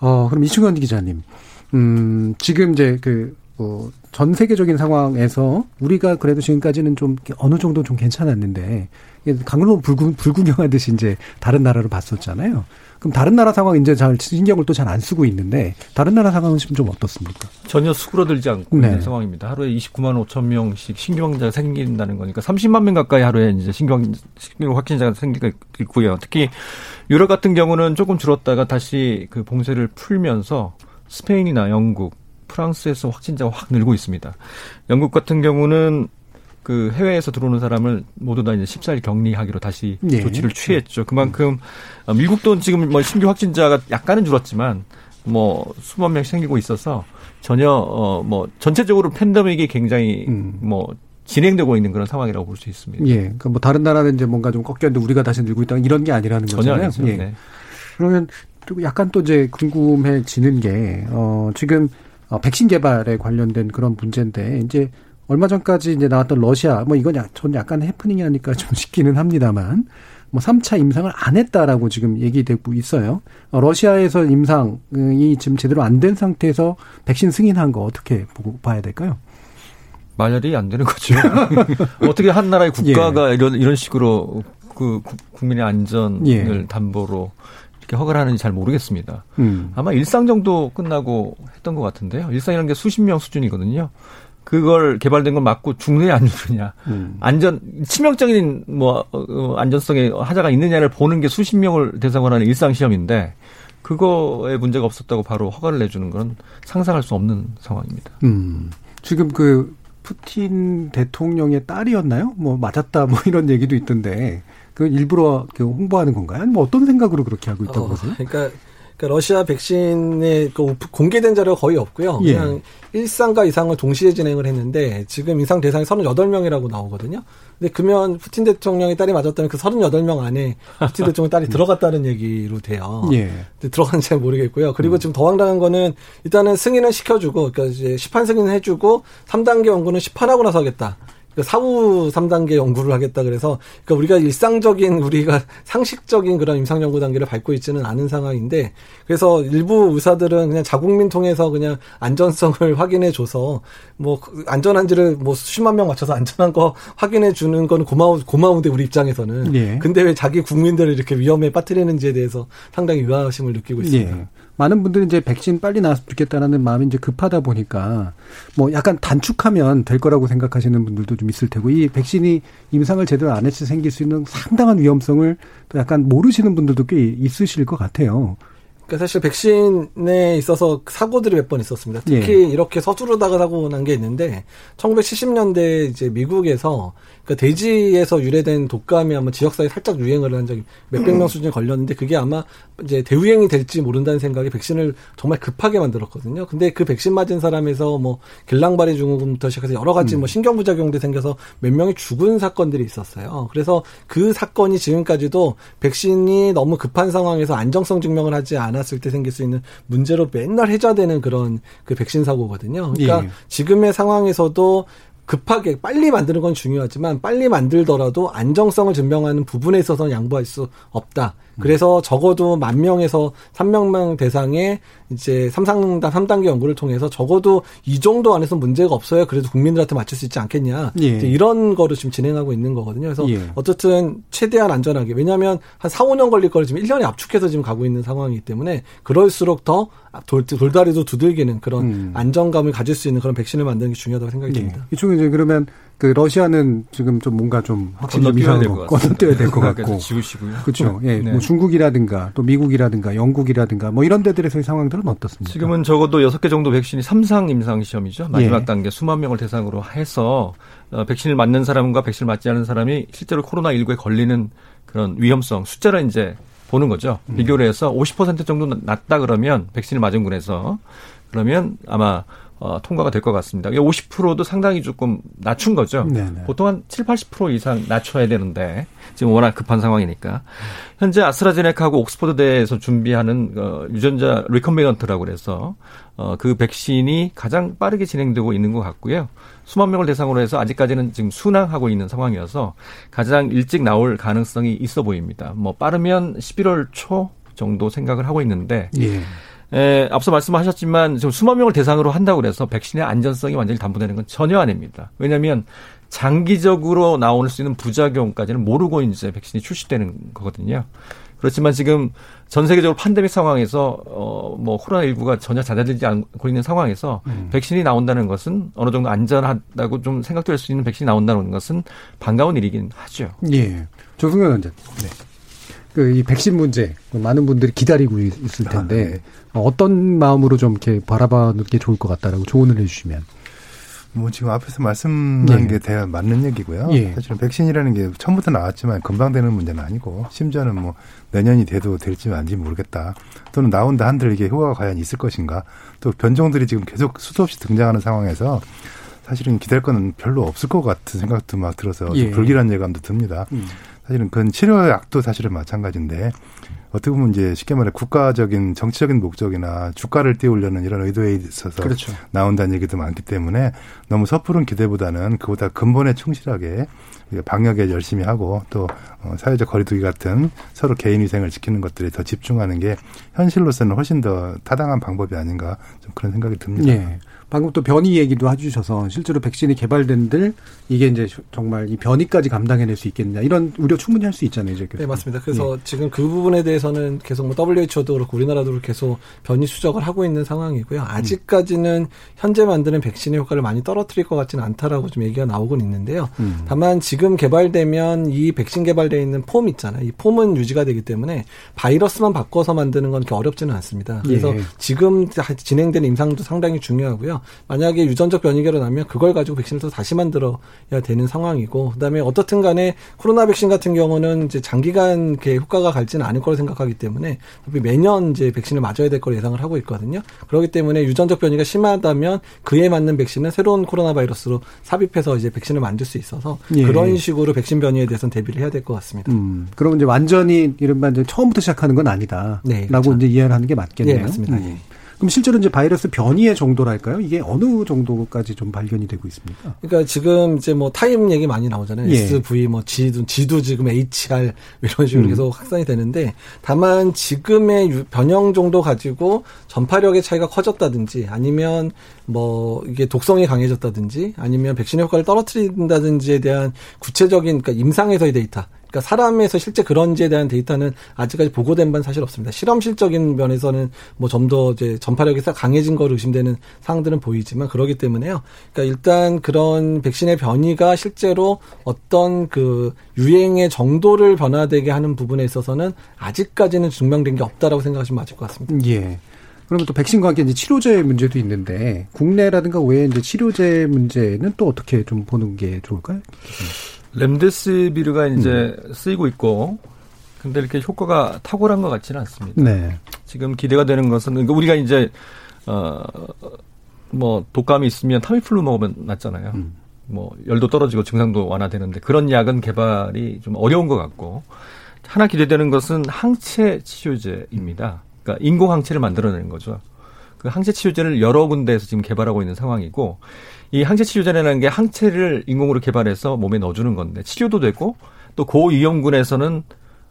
어 그럼 이충현 기자님, 음 지금 이제 그 뭐, 전 세계적인 상황에서 우리가 그래도 지금까지는 좀 어느 정도 좀 괜찮았는데 강로 불구, 불구경하듯이 이제 다른 나라를 봤었잖아요. 그럼 다른 나라 상황 이제 잘 신경을 또 잘 안 쓰고 있는데 다른 나라 상황은 지금 좀 어떻습니까? 전혀 수그러들지 않고 네. 있는 상황입니다. 하루에 29만 5천 명씩 신규 확진자가 생긴다는 거니까 30만 명 가까이 하루에 이제 신규, 신규 확진자가 생기고 있고요. 특히 유럽 같은 경우는 조금 줄었다가 다시 그 봉쇄를 풀면서 스페인이나 영국 프랑스에서 확진자가 확 늘고 있습니다. 영국 같은 경우는 그 해외에서 들어오는 사람을 모두 다 이제 14일 격리하기로 다시 예. 조치를 취했죠. 그만큼 음. 미국도 지금 뭐 신규 확진자가 약간은 줄었지만 뭐 수만 명 생기고 있어서 전혀 어 뭐 전체적으로 팬데믹이 굉장히 음. 뭐 진행되고 있는 그런 상황이라고 볼 수 있습니다. 예. 그러니까 뭐 다른 나라는 이제 뭔가 좀 꺾였는데 우리가 다시 늘고 있다 이런 게 아니라는 거잖아요. 아니죠. 예. 네. 그러면 또 약간 또 이제 궁금해지는 게 어, 지금 어, 백신 개발에 관련된 그런 문제인데 이제 얼마 전까지 이제 나왔던 러시아 뭐 이건 야, 전 약간 해프닝이 아닐까 좀 싶기는 합니다만 뭐 3차 임상을 안 했다라고 지금 얘기되고 있어요. 어, 러시아에서 임상이 지금 제대로 안 된 상태에서 백신 승인한 거 어떻게 보고 봐야 될까요? 말이 안 되는 거죠. 어떻게 한 나라의 국가가 예. 이런 이런 식으로 그 국민의 안전을 예. 담보로 이렇게 허가를 하는지 잘 모르겠습니다. 음. 아마 일상 정도 끝나고 했던 것 같은데요. 일상이라는 게 수십 명 수준이거든요. 그걸 개발된 걸 맞고 죽느냐 안 죽느냐, 음. 안전 치명적인 뭐 어, 안전성에 하자가 있느냐를 보는 게 수십 명을 대상으로 하는 일상 시험인데 그거에 문제가 없었다고 바로 허가를 내주는 건 상상할 수 없는 상황입니다. 음. 지금 그 푸틴 대통령의 딸이었나요? 뭐 맞았다 뭐 이런 얘기도 있던데 그 일부러 그 홍보하는 건가요? 뭐 어떤 생각으로 그렇게 하고 있다고 어, 보세요? 그러니까 그러니까 러시아 백신의 그 공개된 자료가 거의 없고요. 예. 그냥 예. 1상과 2상을 동시에 진행을 했는데 지금 임상 대상이 38명이라고 나오거든요. 근데 그러면 푸틴 대통령의 딸이 맞았다면 그 38명 안에 푸틴 대통령 딸이 들어갔다는 얘기로 돼요. 예. 근데 들어간지 잘 모르겠고요. 그리고 음. 지금 더 황당한 거는 일단은 승인은 시켜주고 그러니까 이제 시판 승인을 해주고 3단계 연구는 시판하고 나서 하겠다. 그 사후 3단계 연구를 하겠다 그래서 그러니까 우리가 일상적인 우리가 상식적인 그런 임상 연구 단계를 밟고 있지는 않은 상황인데 그래서 일부 의사들은 그냥 자국민 통해서 그냥 안전성을 확인해 줘서 뭐 안전한지를 뭐 수십만 명 맞춰서 안전한 거 확인해 주는 건 고마우 고마운데 우리 입장에서는 예. 근데 왜 자기 국민들을 이렇게 위험에 빠뜨리는지에 대해서 상당히 의아심을 느끼고 있습니다. 예. 많은 분들이 이제 백신 빨리 나왔으면 좋겠다라는 마음이 이제 급하다 보니까 뭐 약간 단축하면 될 거라고 생각하시는 분들도 좀 있을 테고 이 백신이 임상을 제대로 안때 생길 수 있는 상당한 위험성을 또 약간 모르시는 분들도 꽤 있으실 것 같아요. 그러니까 사실 백신에 있어서 사고들이 몇 번 있었습니다. 특히 예. 이렇게 서두르다가 사고 난 게 있는데 1970년대 이제 미국에서 그러니까 돼지에서 유래된 독감이 아마 지역사회에 살짝 유행을 한 적이 몇백 명 수준에 걸렸는데 그게 아마 이제 대유행이 될지 모른다는 생각에 백신을 정말 급하게 만들었거든요. 근데 그 백신 맞은 사람에서 뭐 길랑발이 증후군부터 시작해서 여러 가지 뭐 음. 신경부작용도 생겨서 몇 명이 죽은 사건들이 있었어요. 그래서 그 사건이 지금까지도 백신이 너무 급한 상황에서 안정성 증명을 하지 않았을 때 생길 수 있는 문제로 맨날 해자되는 그런 그 백신 사고거든요. 그러니까 예. 지금의 상황에서도 급하게 빨리 만드는 건 중요하지만 빨리 만들더라도 안정성을 증명하는 부분에 있어서는 양보할 수 없다. 그래서 적어도 만 명에서 3명명 대상의 이제 삼상당 3단계 연구를 통해서 적어도 이 정도 안에서 문제가 없어야 그래도 국민들한테 맞출 수 있지 않겠냐. 예. 이런 거를 지금 진행하고 있는 거거든요. 그래서 예. 어쨌든 최대한 안전하게. 왜냐하면 한 4, 5년 걸릴 거를 지금 1년에 압축해서 지금 가고 있는 상황이기 때문에 그럴수록 더 돌, 돌다리도 두들기는 그런 음. 안정감을 가질 수 있는 그런 백신을 만드는 게 중요하다고 생각이 예. 듭니다. 이쪽에 이제 그러면 그 러시아는 지금 좀 뭔가 좀 확실히 건너뛰어야 될 것 같고 건너뛰어야 될 것 같고 지우시고요. 그렇죠. 예, 네. 뭐 중국이라든가 또 미국이라든가 영국이라든가 뭐 이런 데들에서의 상황들은 어떻습니까? 지금은 적어도 여섯 개 정도 백신이 삼상 임상 시험이죠. 마지막 예. 단계 수만 명을 대상으로 해서 어, 백신을 맞는 사람과 백신을 맞지 않은 사람이 실제로 코로나 19에 걸리는 그런 위험성 숫자를 이제 보는 거죠. 음. 비교를 해서 50% 정도 낮다 그러면 백신을 맞은 군에서 그러면 아마 어, 통과가 될 것 같습니다. 50%도 상당히 조금 낮춘 거죠. 네네. 보통 한 7, 80% 이상 낮춰야 되는데 지금 워낙 급한 상황이니까 현재 아스트라제네카하고 옥스퍼드 대에서 준비하는 어, 유전자 recombinant라고 그래서 어, 그 백신이 가장 빠르게 진행되고 있는 것 같고요. 수만 명을 대상으로 해서 아직까지는 지금 순항하고 있는 상황이어서 가장 일찍 나올 가능성이 있어 보입니다. 뭐 빠르면 11월 초 정도 생각을 하고 있는데. 예. 에, 앞서 말씀하셨지만 지금 수만 명을 대상으로 한다고 그래서 백신의 안전성이 완전히 담보되는 건 전혀 아닙니다. 왜냐하면 장기적으로 나올 수 있는 부작용까지는 모르고 이제 백신이 출시되는 거거든요. 그렇지만 지금 전 세계적으로 판데믹 상황에서 어뭐 코로나 19가 전혀 잦아들지 않고 있는 상황에서 음. 백신이 나온다는 것은 어느 정도 안전하다고 좀 생각될 수 있는 백신이 나온다는 것은 반가운 일이긴 하죠. 예. 조승현 원장. 네. 그이 백신 문제 많은 분들이 기다리고 있을 텐데 아, 네. 어떤 마음으로 좀 이렇게 바라보는 게 좋을 것 같다라고 조언을 해주시면. 뭐 지금 앞에서 말씀한 예. 게 대화 맞는 얘기고요. 예. 사실은 백신이라는 게 처음부터 나왔지만 금방 되는 문제는 아니고 심지어는 뭐 내년이 돼도 될지 아닌지 모르겠다. 또는 나온다 한들 이게 효과가 과연 있을 것인가. 또 변종들이 지금 계속 수도 없이 등장하는 상황에서 사실은 기댈 거는 별로 없을 것 같은 생각도 막 들어서 예. 불길한 예감도 듭니다. 음. 사실은 그건 치료약도 사실은 마찬가지인데 어떻게 보면 이제 쉽게 말해 국가적인 정치적인 목적이나 주가를 띄우려는 이런 의도에 있어서 그렇죠. 나온다는 얘기도 많기 때문에 너무 섣부른 기대보다는 그보다 근본에 충실하게 방역에 열심히 하고 또 어, 사회적 거리두기 같은 서로 개인 위생을 지키는 것들에 더 집중하는 게 현실로서는 훨씬 더 타당한 방법이 아닌가 좀 그런 생각이 듭니다. 네. 방금 또 변이 얘기도 해주셔서 실제로 백신이 개발된들 이게 이제 정말 이 변이까지 감당해낼 수 있겠느냐 이런 우려 충분히 할 수 있잖아요, 이제. 네, 맞습니다. 그래서 예. 지금 그 부분에 대해서는 계속 뭐 WHO도 그렇고 우리나라도 계속 변이 수적을 하고 있는 상황이고요. 아직까지는 현재 만드는 백신의 효과를 많이 떨어뜨릴 것 같지는 않다라고 좀 얘기가 나오곤 있는데요. 음. 다만 지금 개발되면 이 백신 개발되어 있는 폼 있잖아요. 이 폼은 유지가 되기 때문에 바이러스만 바꿔서 만드는 건 그렇게 어렵지는 않습니다. 그래서 예. 지금 진행되는 임상도 상당히 중요하고요. 만약에 유전적 변이가 일어나면 그걸 가지고 백신을 또 다시 만들어야 되는 상황이고 그다음에 어떻든 간에 코로나 백신 같은 경우는 이제 장기간 이렇게 효과가 갈지는 않을 거라 생각하기 때문에 매년 이제 백신을 맞아야 될 걸 예상을 하고 있거든요. 그렇기 때문에 유전적 변이가 심하다면 그에 맞는 백신은 새로운 코로나 바이러스로 삽입해서 이제 백신을 만들 수 있어서 예. 그런 식으로 백신 변이에 대해서는 대비를 해야 될 것 같습니다. 음, 그럼 이제 완전히 이른바 이제 처음부터 시작하는 건 아니다. 네, 라고 그렇죠. 이제 이해를 하는 게 맞겠네요. 네, 맞습니다. 음. 예. 그럼 실제로 이제 바이러스 변이의 정도랄까요? 이게 어느 정도까지 좀 발견이 되고 있습니까? 그러니까 지금 이제 뭐 타임 얘기 많이 나오잖아요. 예. SV 뭐 G도 G도 지금 HR 이런 식으로 음. 계속 확산이 되는데 다만 지금의 변형 정도 가지고 전파력의 차이가 커졌다든지 아니면 뭐 이게 독성이 강해졌다든지 아니면 백신 효과를 떨어뜨린다든지에 대한 구체적인 그러니까 임상에서의 데이터 그러니까 사람에서 실제 그런지에 대한 데이터는 아직까지 보고된 바는 사실 없습니다. 실험실적인 면에서는 뭐 좀 더 이제 전파력이 강해진 거로 의심되는 사항들은 보이지만 그러기 때문에요. 그러니까 일단 그런 백신의 변이가 실제로 어떤 그 유행의 정도를 변화되게 하는 부분에 있어서는 아직까지는 증명된 게 없다라고 생각하시면 맞을 것 같습니다. 예. 그러면 또 백신과 함께 이제 치료제 문제도 있는데 국내라든가 외에 이제 치료제 문제는 또 어떻게 좀 보는 게 좋을까요? 렘데스비르가 이제 음. 쓰이고 있고 근데 이렇게 효과가 탁월한 것 같지는 않습니다. 네. 지금 기대가 되는 것은 그러니까 우리가 이제 어뭐 독감이 있으면 타미플루 먹으면 낫잖아요. 음. 뭐 열도 떨어지고 증상도 완화되는데 그런 약은 개발이 좀 어려운 것 같고 하나 기대되는 것은 항체 치료제입니다. 그러니까 인공 항체를 만들어내는 거죠. 그 항체 치료제를 여러 군데에서 지금 개발하고 있는 상황이고 이 항체 치료제라는 게 항체를 인공으로 개발해서 몸에 넣어주는 건데 치료도 되고 또 고위험군에서는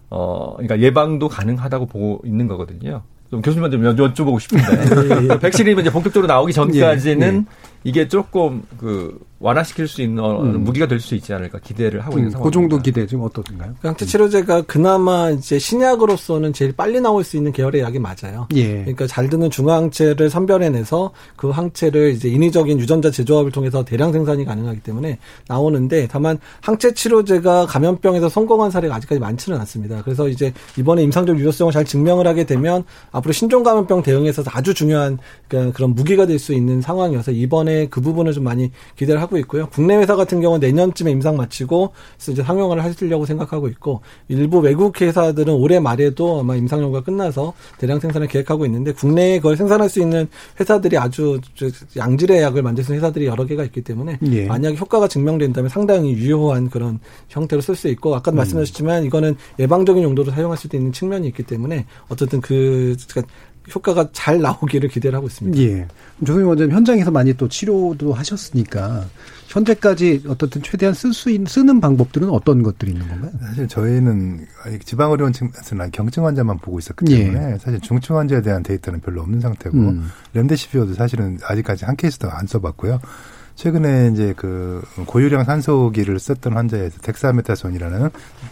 어 그러니까 예방도 가능하다고 보고 있는 거거든요. 좀 교수님한테 좀 여쭤보고 싶은데 예, 예. 백신이 이제 본격적으로 나오기 전까지는 예, 예. 이게 조금 그 완화시킬 수 있는 음. 무기가 될 수 있지 않을까 기대를 하고 있는 음, 상황입니다. 그 정도 기대 좀 어떻든가요? 항체 치료제가 그나마 이제 신약으로서는 제일 빨리 나올 수 있는 계열의 약이 맞아요. 예. 그러니까 잘 드는 중화항체를 선별해내서 그 항체를 이제 인위적인 유전자 재조합을 통해서 대량 생산이 가능하기 때문에 나오는데 다만 항체 치료제가 감염병에서 성공한 사례가 아직까지 많지는 않습니다. 그래서 이제 이번에 임상적 유효성을 잘 증명을 하게 되면 앞으로 신종 감염병 대응에 있어서 아주 중요한 그런 무기가 될 수 있는 상황이어서 이번에 그 부분을 좀 많이 기대를 하고 있고요. 국내 회사 같은 경우는 내년쯤에 임상 마치고 이제 상용화를 하시려고 생각하고 있고 일부 외국 회사들은 올해 말에도 아마 임상 연구가 끝나서 대량 생산을 계획하고 있는데 국내에 그걸 생산할 수 있는 회사들이 아주 양질의 약을 만들 수 있는 회사들이 여러 개가 있기 때문에 예. 만약 효과가 증명된다면 상당히 유효한 그런 형태로 쓸 수 있고 아까도 음. 말씀하셨지만 이거는 예방적인 용도로 사용할 수도 있는 측면이 있기 때문에 어쨌든 그 그러니까 효과가 잘 나오기를 기대를 하고 있습니다. 예. 조성희 원장님 현장에서 많이 또 치료도 하셨으니까 현재까지 어떻든 최대한 쓸수 있는 쓰는 방법들은 어떤 것들이 있는 건가요? 사실 저희는 지방 의료원 측에서는 경증 환자만 보고 있었기 때문에 예. 사실 중증 환자에 대한 데이터는 별로 없는 상태고 음. 렘데시비어도 사실은 아직까지 한 케이스도 안 써봤고요. 최근에 이제 그 고유량 산소기를 썼던 환자에서 덱사메타손이라는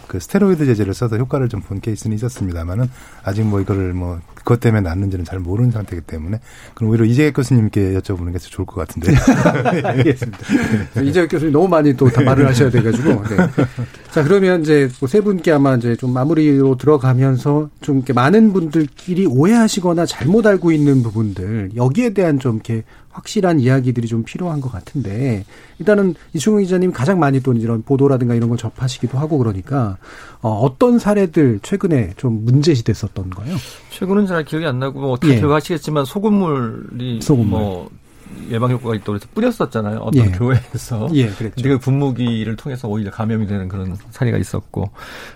그 스테로이드 제제를 써서 효과를 좀 본 케이스는 있었습니다만은 아직 뭐 이거를 뭐 그것 때문에 났는지는 잘 모르는 상태이기 때문에 그럼 오히려 이재익 교수님께 여쭤보는 게 좋을 것 같은데. 알겠습니다. 이재익 교수님 너무 많이 또 말을 하셔야 돼가지고. 네. 자 그러면 이제 뭐세 분께 아마 이제 좀 마무리로 들어가면서 좀 이렇게 많은 분들끼리 오해하시거나 잘못 알고 있는 부분들 여기에 대한 좀 이렇게 확실한 이야기들이 좀 필요한 것 같은데 일단은 이충용 기자님 가장 많이 또 이런 보도라든가 이런 걸 접하시기도 하고 그러니까 어, 어떤 사례들 최근에 좀 문제시 됐었던 거예요? 최근은 잘 기억이 안 나고 뭐다 예. 기억하시겠지만 소금물이 소금물. 뭐 예방 효과가 있다고 해서 뿌렸었잖아요. 어떤 예. 교회에서. 예, 그랬죠. 근데 그 분무기를 통해서 오히려 감염이 되는 그런 사례가 있었고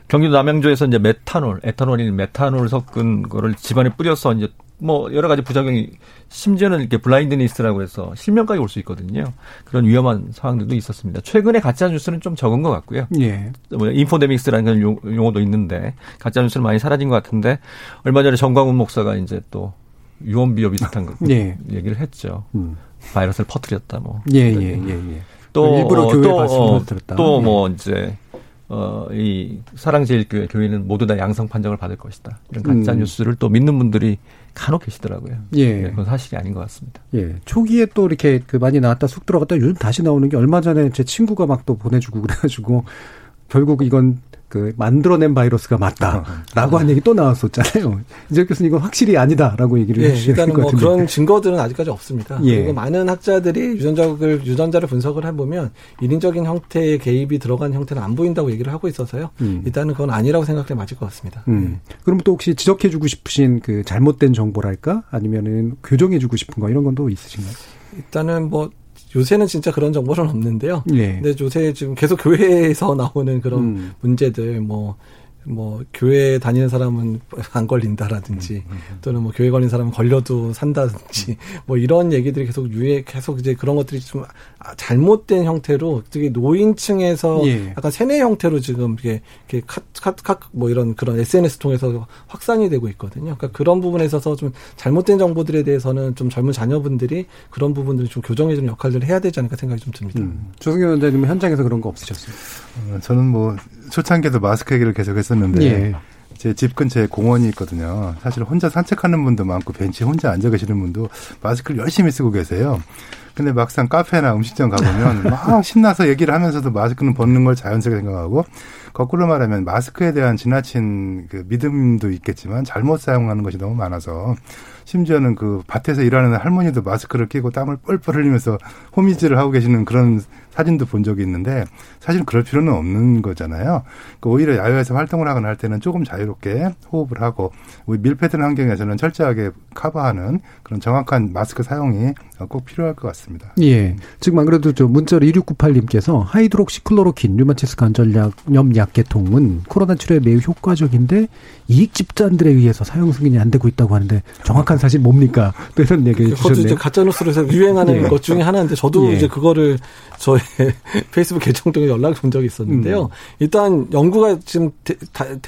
경기도 남양주에서 이제 메탄올, 에탄올인 메탄올 섞은 거를 집안에 뿌려서 이제 뭐 여러 가지 부작용이 심지어는 이렇게 blindness라고 해서 실명까지 올 수 있거든요. 그런 위험한 상황들도 있었습니다. 최근에 가짜 뉴스는 좀 적은 것 같고요. 예. 뭐 infodemics라는 용어도 있는데 가짜 뉴스는 많이 사라진 것 같은데 얼마 전에 정광훈 목사가 이제 또 유언비어 비슷한 거 예. 얘기를 했죠. 음. 바이러스를 퍼뜨렸다 뭐. 예, 예, 예, 예. 또 일부러 어, 교회 또, 어, 또뭐 예. 이제 어, 이 사랑제일교회 교회는 모두 다 양성 판정을 받을 것이다. 이런 가짜 음. 뉴스를 또 믿는 분들이 간혹 계시더라고요. 예. 네, 그건 사실이 아닌 것 같습니다. 예. 초기에 또 이렇게 그 많이 나왔다 쑥 들어갔다 요즘 다시 나오는 게 얼마 전에 제 친구가 막 또 보내주고 그래가지고 결국 이건 그 만들어낸 바이러스가 맞다라고 한 얘기 또 나왔었잖아요. 이재 교수님 이건 확실히 아니다라고 얘기를 예, 해주신 일단은 뭐 그런 증거들은 아직까지 없습니다. 예. 그리고 많은 학자들이 유전자를 유전자를 분석을 해보면 인위적인 형태의 개입이 들어간 형태는 안 보인다고 얘기를 하고 있어서요. 음. 일단은 그건 아니라고 생각해 맞을 것 같습니다. 음. 그럼 또 혹시 지적해주고 싶으신 그 잘못된 정보랄까 아니면은 교정해주고 싶은 거 이런 건 또 있으신가요? 일단은 뭐 요새는 진짜 그런 정보는 없는데요. 네. 근데 요새 지금 계속 교회에서 나오는 그런 음. 문제들 뭐 뭐 교회 다니는 사람은 안 걸린다라든지 음, 음, 음. 또는 뭐 교회 걸린 사람은 걸려도 산다든지 뭐 이런 얘기들이 계속 유해 계속 이제 그런 것들이 좀 잘못된 형태로 특히 노인층에서 예. 약간 세뇌 형태로 지금 이게 이렇게 컷컷컷뭐 이런 그런 SNS 통해서 확산이 되고 있거든요. 그러니까 그런 부분에 있어서 좀 잘못된 정보들에 대해서는 좀 젊은 자녀분들이 그런 부분들을 좀 교정해 주는 역할들을 해야 되지 않을까 생각이 좀 듭니다. 음. 조승현 원장님 현장에서 그런 거 없으셨어요? 어, 저는 뭐 초창기에도 마스크 얘기를 계속 했었는데 예. 제집 근처에 공원이 있거든요. 사실 혼자 산책하는 분도 많고 벤치에 혼자 앉아 계시는 분도 마스크를 열심히 쓰고 계세요. 근데 막상 카페나 음식점 가보면 막 신나서 얘기를 하면서도 마스크는 벗는 걸 자연스럽게 생각하고 거꾸로 말하면 마스크에 대한 지나친 그 믿음도 있겠지만 잘못 사용하는 것이 너무 많아서 심지어는 그 밭에서 일하는 할머니도 마스크를 끼고 땀을 뻘뻘 흘리면서 호미질을 하고 계시는 그런 사진도 본 적이 있는데 사실 그럴 필요는 없는 거잖아요. 그 오히려 야외에서 활동을 하거나 할 때는 조금 자유롭게 호흡을 하고 우리 밀폐된 환경에서는 철저하게 커버하는 그런 정확한 마스크 사용이 꼭 필요할 것 같습니다. 예. 지금 안 그래도 저 문자로 2698님께서 하이드록시클로로킨 류마티스 관절염 약계통은 코로나 치료에 매우 효과적인데 이익 집단들에 의해서 사용 승인이 안 되고 있다고 하는데 정확한 사실 뭡니까? 또 이런 얘기 주셨네요. 이제 가짜뉴스로 해서 유행하는 예. 것 중에 하나인데 저도 예. 이제 그거를 저의 페이스북 계정 통해 연락을 본 적이 있었는데요. 음. 일단 연구가 지금 대,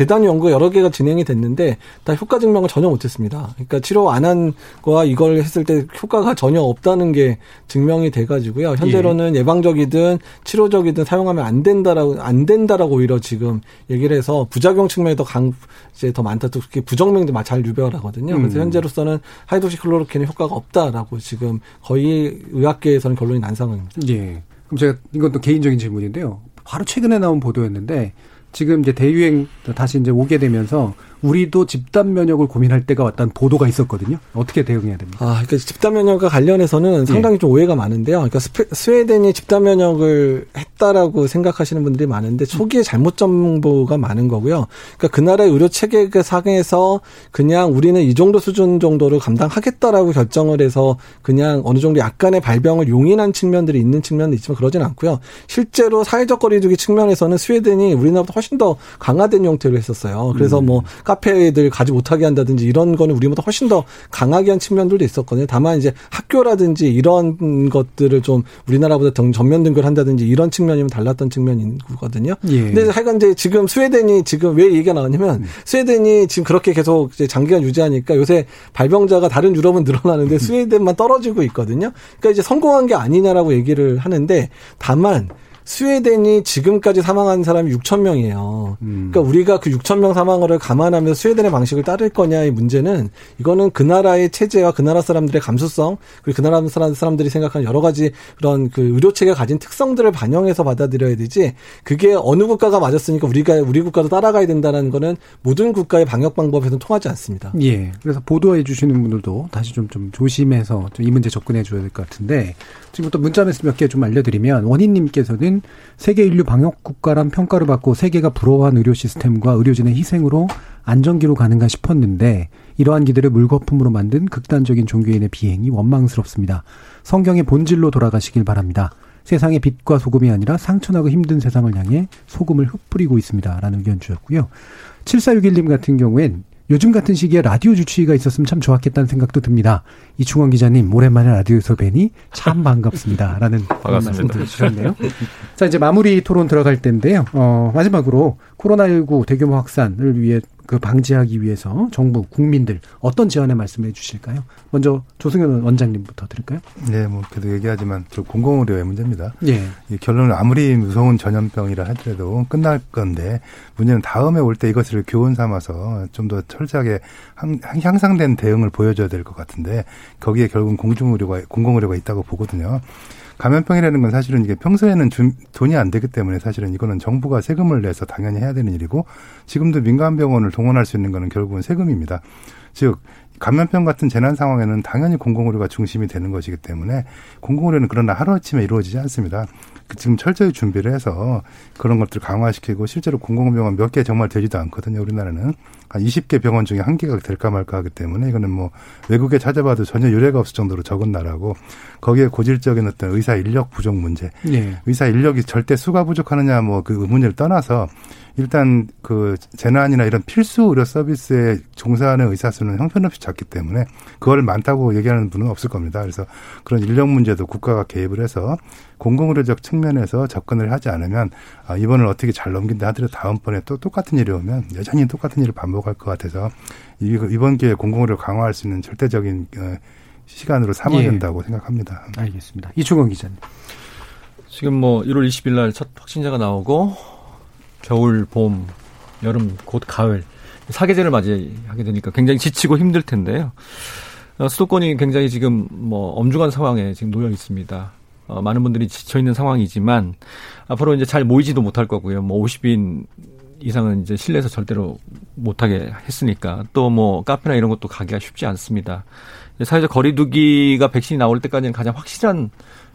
단히 연구가 여러 개가 진행이 됐는데 다 효과 증명을 전혀 못했습니다. 그러니까 치료 안 한 거와 이걸 했을 때 효과가 전혀 없다는 게 증명이 돼가지고요. 현재로는 예. 방적이든 치료적이든 사용하면 안 된다라고 안 된다라고 오히려 지금 얘기를 해서 부작용 측면이 더 강, 이제 더 많다. 또 그렇게 부정명도 잘 유배를 하거든요. 그래서 음. 현재로서는 하이드로시클로로킨의 효과가 없다라고 지금 거의 의학계에서는 결론이 난 상황입니다. 예. 그럼 제가 이것도 개인적인 질문인데요. 바로 최근에 나온 보도였는데 지금 이제 대유행 다시 이제 오게 되면서 우리도 집단 면역을 고민할 때가 왔다는 보도가 있었거든요. 어떻게 대응해야 됩니까? 아, 그러니까 집단 면역과 관련해서는 상당히 예. 좀 오해가 많은데요. 그러니까 스웨덴이 집단 면역을 했다라고 생각하시는 분들이 많은데 초기에 잘못 정보가 많은 거고요. 그러니까 그 나라의 의료 체계 상에서 그냥 우리는 이 정도 수준 정도를 감당하겠다라고 결정을 해서 그냥 어느 정도 약간의 발병을 용인한 측면들이 있는 측면도 있지만 그러진 않고요. 실제로 사회적 거리두기 측면에서는 스웨덴이 우리나라보다 훨씬 더 강화된 형태로 했었어요. 그래서 음. 뭐 카페들 가지 못하게 한다든지 이런 거는 우리보다 훨씬 더 강하게 한 측면들도 있었거든요. 다만 이제 학교라든지 이런 것들을 좀 우리나라보다 전면 등교를 한다든지 이런 측면이면 달랐던 측면이거든요. 예. 근데 하여간 이제 지금 스웨덴이 지금 왜 얘기가 나왔냐면 음. 스웨덴이 지금 그렇게 계속 이제 장기간 유지하니까 요새 발병자가 다른 유럽은 늘어나는데 음. 스웨덴만 떨어지고 있거든요. 그러니까 이제 성공한 게 아니냐라고 얘기를 하는데 다만 스웨덴이 지금까지 사망한 사람이 6천 명이에요. 음. 그러니까 우리가 그 6천 명 사망을 감안하면서 스웨덴의 방식을 따를 거냐의 문제는 이거는 그 나라의 체제와 그 나라 사람들의 감수성 그리고 그 나라 사람들이 생각하는 여러 가지 그런 그 의료 체계가 가진 특성들을 반영해서 받아들여야 되지. 그게 어느 국가가 맞았으니까 우리가 우리 국가도 따라가야 된다는 거는 모든 국가의 방역 방법에서는 통하지 않습니다. 예. 그래서 보도해 주시는 분들도 다시 좀 좀 조심해서 좀 이 문제 접근해 줘야 될 것 같은데 지금부터 문자 메시지 몇 개 좀 알려드리면 원희님께서는 세계 인류 방역 국가란 평가를 받고 세계가 부러워한 의료 시스템과 의료진의 희생으로 안정기로 가는가 싶었는데 이러한 기대를 물거품으로 만든 극단적인 종교인의 비행이 원망스럽습니다. 성경의 본질로 돌아가시길 바랍니다. 세상의 빛과 소금이 아니라 상처나고 힘든 세상을 향해 소금을 흩뿌리고 있습니다. 라는 의견 주셨고요. 7461님 같은 경우엔 요즘 같은 시기에 라디오 주치의가 있었으면 참 좋았겠다는 생각도 듭니다. 이충원 기자님 오랜만에 라디오에서 뵈니 참 반갑습니다. 라는 반갑습니다. 주셨네요. 자 이제 마무리 토론 들어갈 텐데요. 어, 마지막으로 코로나19 대규모 확산을 위해 그 방지하기 위해서 정부 국민들 어떤 제안을 말씀해 주실까요? 먼저 조승현 원장님부터 들을까요? 네, 뭐 계속 얘기하지만 공공의료의 문제입니다. 예. 이 결론은 아무리 무서운 전염병이라 하더라도 끝날 건데 문제는 다음에 올 때 이것을 교훈 삼아서 좀 더 철저하게 향상된 대응을 보여줘야 될 것 같은데 거기에 결국은 공중의료가 공공의료가 있다고 보거든요. 감염병이라는 건 사실은 이게 평소에는 준, 돈이 안 되기 때문에 사실은 이거는 정부가 세금을 내서 당연히 해야 되는 일이고 지금도 민간 병원을 동원할 수 있는 거는 결국은 세금입니다. 즉 감염병 같은 재난 상황에는 당연히 공공의료가 중심이 되는 것이기 때문에 공공의료는 그러나 하루아침에 이루어지지 않습니다. 그 지금 철저히 준비를 해서 그런 것들을 강화시키고 실제로 공공병원 몇 개 정말 되지도 않거든요. 우리나라는 한 20개 병원 중에 한 개가 될까 말까 하기 때문에 이거는 뭐 외국에 찾아봐도 전혀 유례가 없을 정도로 적은 나라고 거기에 고질적인 어떤 의사 인력 부족 문제, 네. 의사 인력이 절대 수가 부족하느냐 뭐 그 의문을 떠나서 일단 그 재난이나 이런 필수 의료 서비스에 종사하는 의사 수는 형편없이 작기 때문에 그걸 많다고 얘기하는 분은 없을 겁니다. 그래서 그런 인력 문제도 국가가 개입을 해서 공공의료적 측면에서 접근을 하지 않으면 아, 이번을 어떻게 잘 넘긴다 하더라도 다음번에 또 똑같은 일이 오면 여전히 똑같은 일을 반복 할 것 같아서 이번 기회에 공공의료 강화할 수 있는 절대적인 어, 시간으로 삼아야 예. 된다고 생각합니다. 알겠습니다. 이충원 기자님. 지금 뭐 1월 20일 날 첫 확진자가 나오고 겨울, 봄, 여름, 곧 가을 사계절을 맞이하게 되니까 굉장히 지치고 힘들 텐데요. 어, 수도권이 굉장히 지금 뭐 엄중한 상황에 지금 놓여 있습니다. 어, 많은 분들이 지쳐 있는 상황이지만 앞으로 이제 잘 모이지도 못할 거고요. 뭐 50인 이상은 이제 실내에서 절대로 못하게 했으니까 또 뭐 카페나 이런 것도 가기가 쉽지 않습니다. 사회적 거리두기가 백신이 나올 때까지는 가장 확실한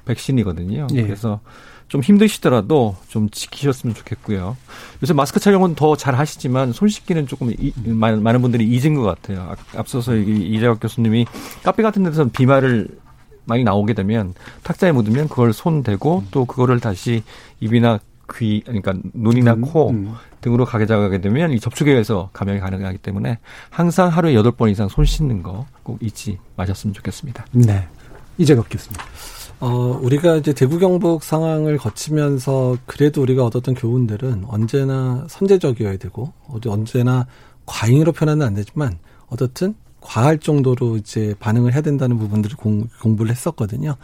백신이거든요. 예. 그래서 좀 힘드시더라도 좀 지키셨으면 좋겠고요. 요새 마스크 착용은 더 잘 하시지만 손 씻기는 조금 이, 많은, 많은 분들이 잊은 것 같아요. 앞서서 이재학 교수님이 카페 같은 데서 비말을 많이 나오게 되면 탁자에 묻으면 그걸 손 대고 음. 또 그거를 다시 입이나 귀 그러니까 눈이나 음, 코 음. 등으로 가져가게 되면 이 접촉에 의해서 감염이 가능하기 때문에 항상 하루에 여덟 번 이상 손 씻는 거 꼭 잊지 마셨으면 좋겠습니다. 네. 이재갑 교수님. 어, 우리가 이제 대구 경북 상황을 거치면서 그래도 우리가 얻었던 교훈들은 언제나 선제적이어야 되고 언제나 과잉으로 표현은 안 되지만 어떻든 과할 정도로 이제 반응을 해야 된다는 부분들을 공, 공부를 했었거든요.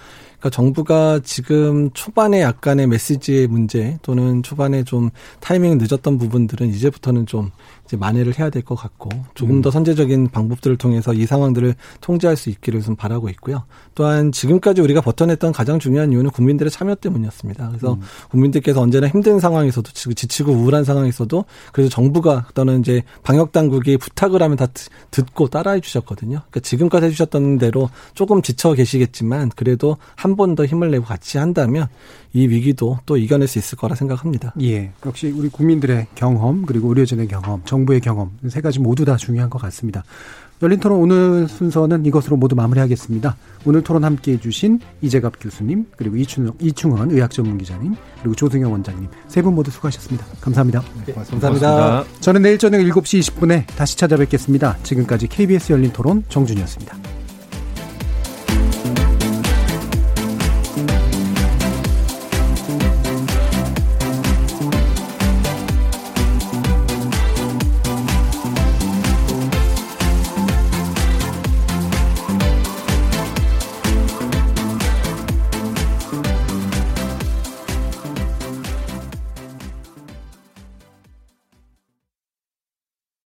그러니까 정부가 지금 초반에 약간의 메시지의 문제 또는 초반에 좀 타이밍이 늦었던 부분들은 이제부터는 좀 이제 만회를 해야 될 것 같고 조금 음. 더 선제적인 방법들을 통해서 이 상황들을 통제할 수 있기를 좀 바라고 있고요. 또한 지금까지 우리가 버텨냈던 가장 중요한 이유는 국민들의 참여 때문이었습니다. 그래서 음. 국민들께서 언제나 힘든 상황에서도 지치고 우울한 상황에서도 그래서 정부가 또는 이제 방역 당국이 부탁을 하면 다 듣고 따라해 주셨거든요. 그러니까 지금까지 해주셨던 대로 조금 지쳐 계시겠지만 그래도 한번 더 힘을 내고 같이 한다면 이 위기도 또 이겨낼 수 있을 거라 생각합니다. 예. 역시 우리 국민들의 경험 그리고 의료진의 경험, 정부의 경험 세 가지 모두 다 중요한 것 같습니다. 열린 토론 오늘 순서는 이것으로 모두 마무리하겠습니다. 오늘 토론 함께 해주신 이재갑 교수님, 그리고 이충, 이충원 의학전문기자님, 그리고 조승영 원장님, 세 분 모두 수고하셨습니다. 감사합니다. 네, 감사합니다. 고맙습니다. 저는 내일 저녁 7시 20분에 다시 찾아뵙겠습니다. 지금까지 KBS 열린 토론 정준이었습니다.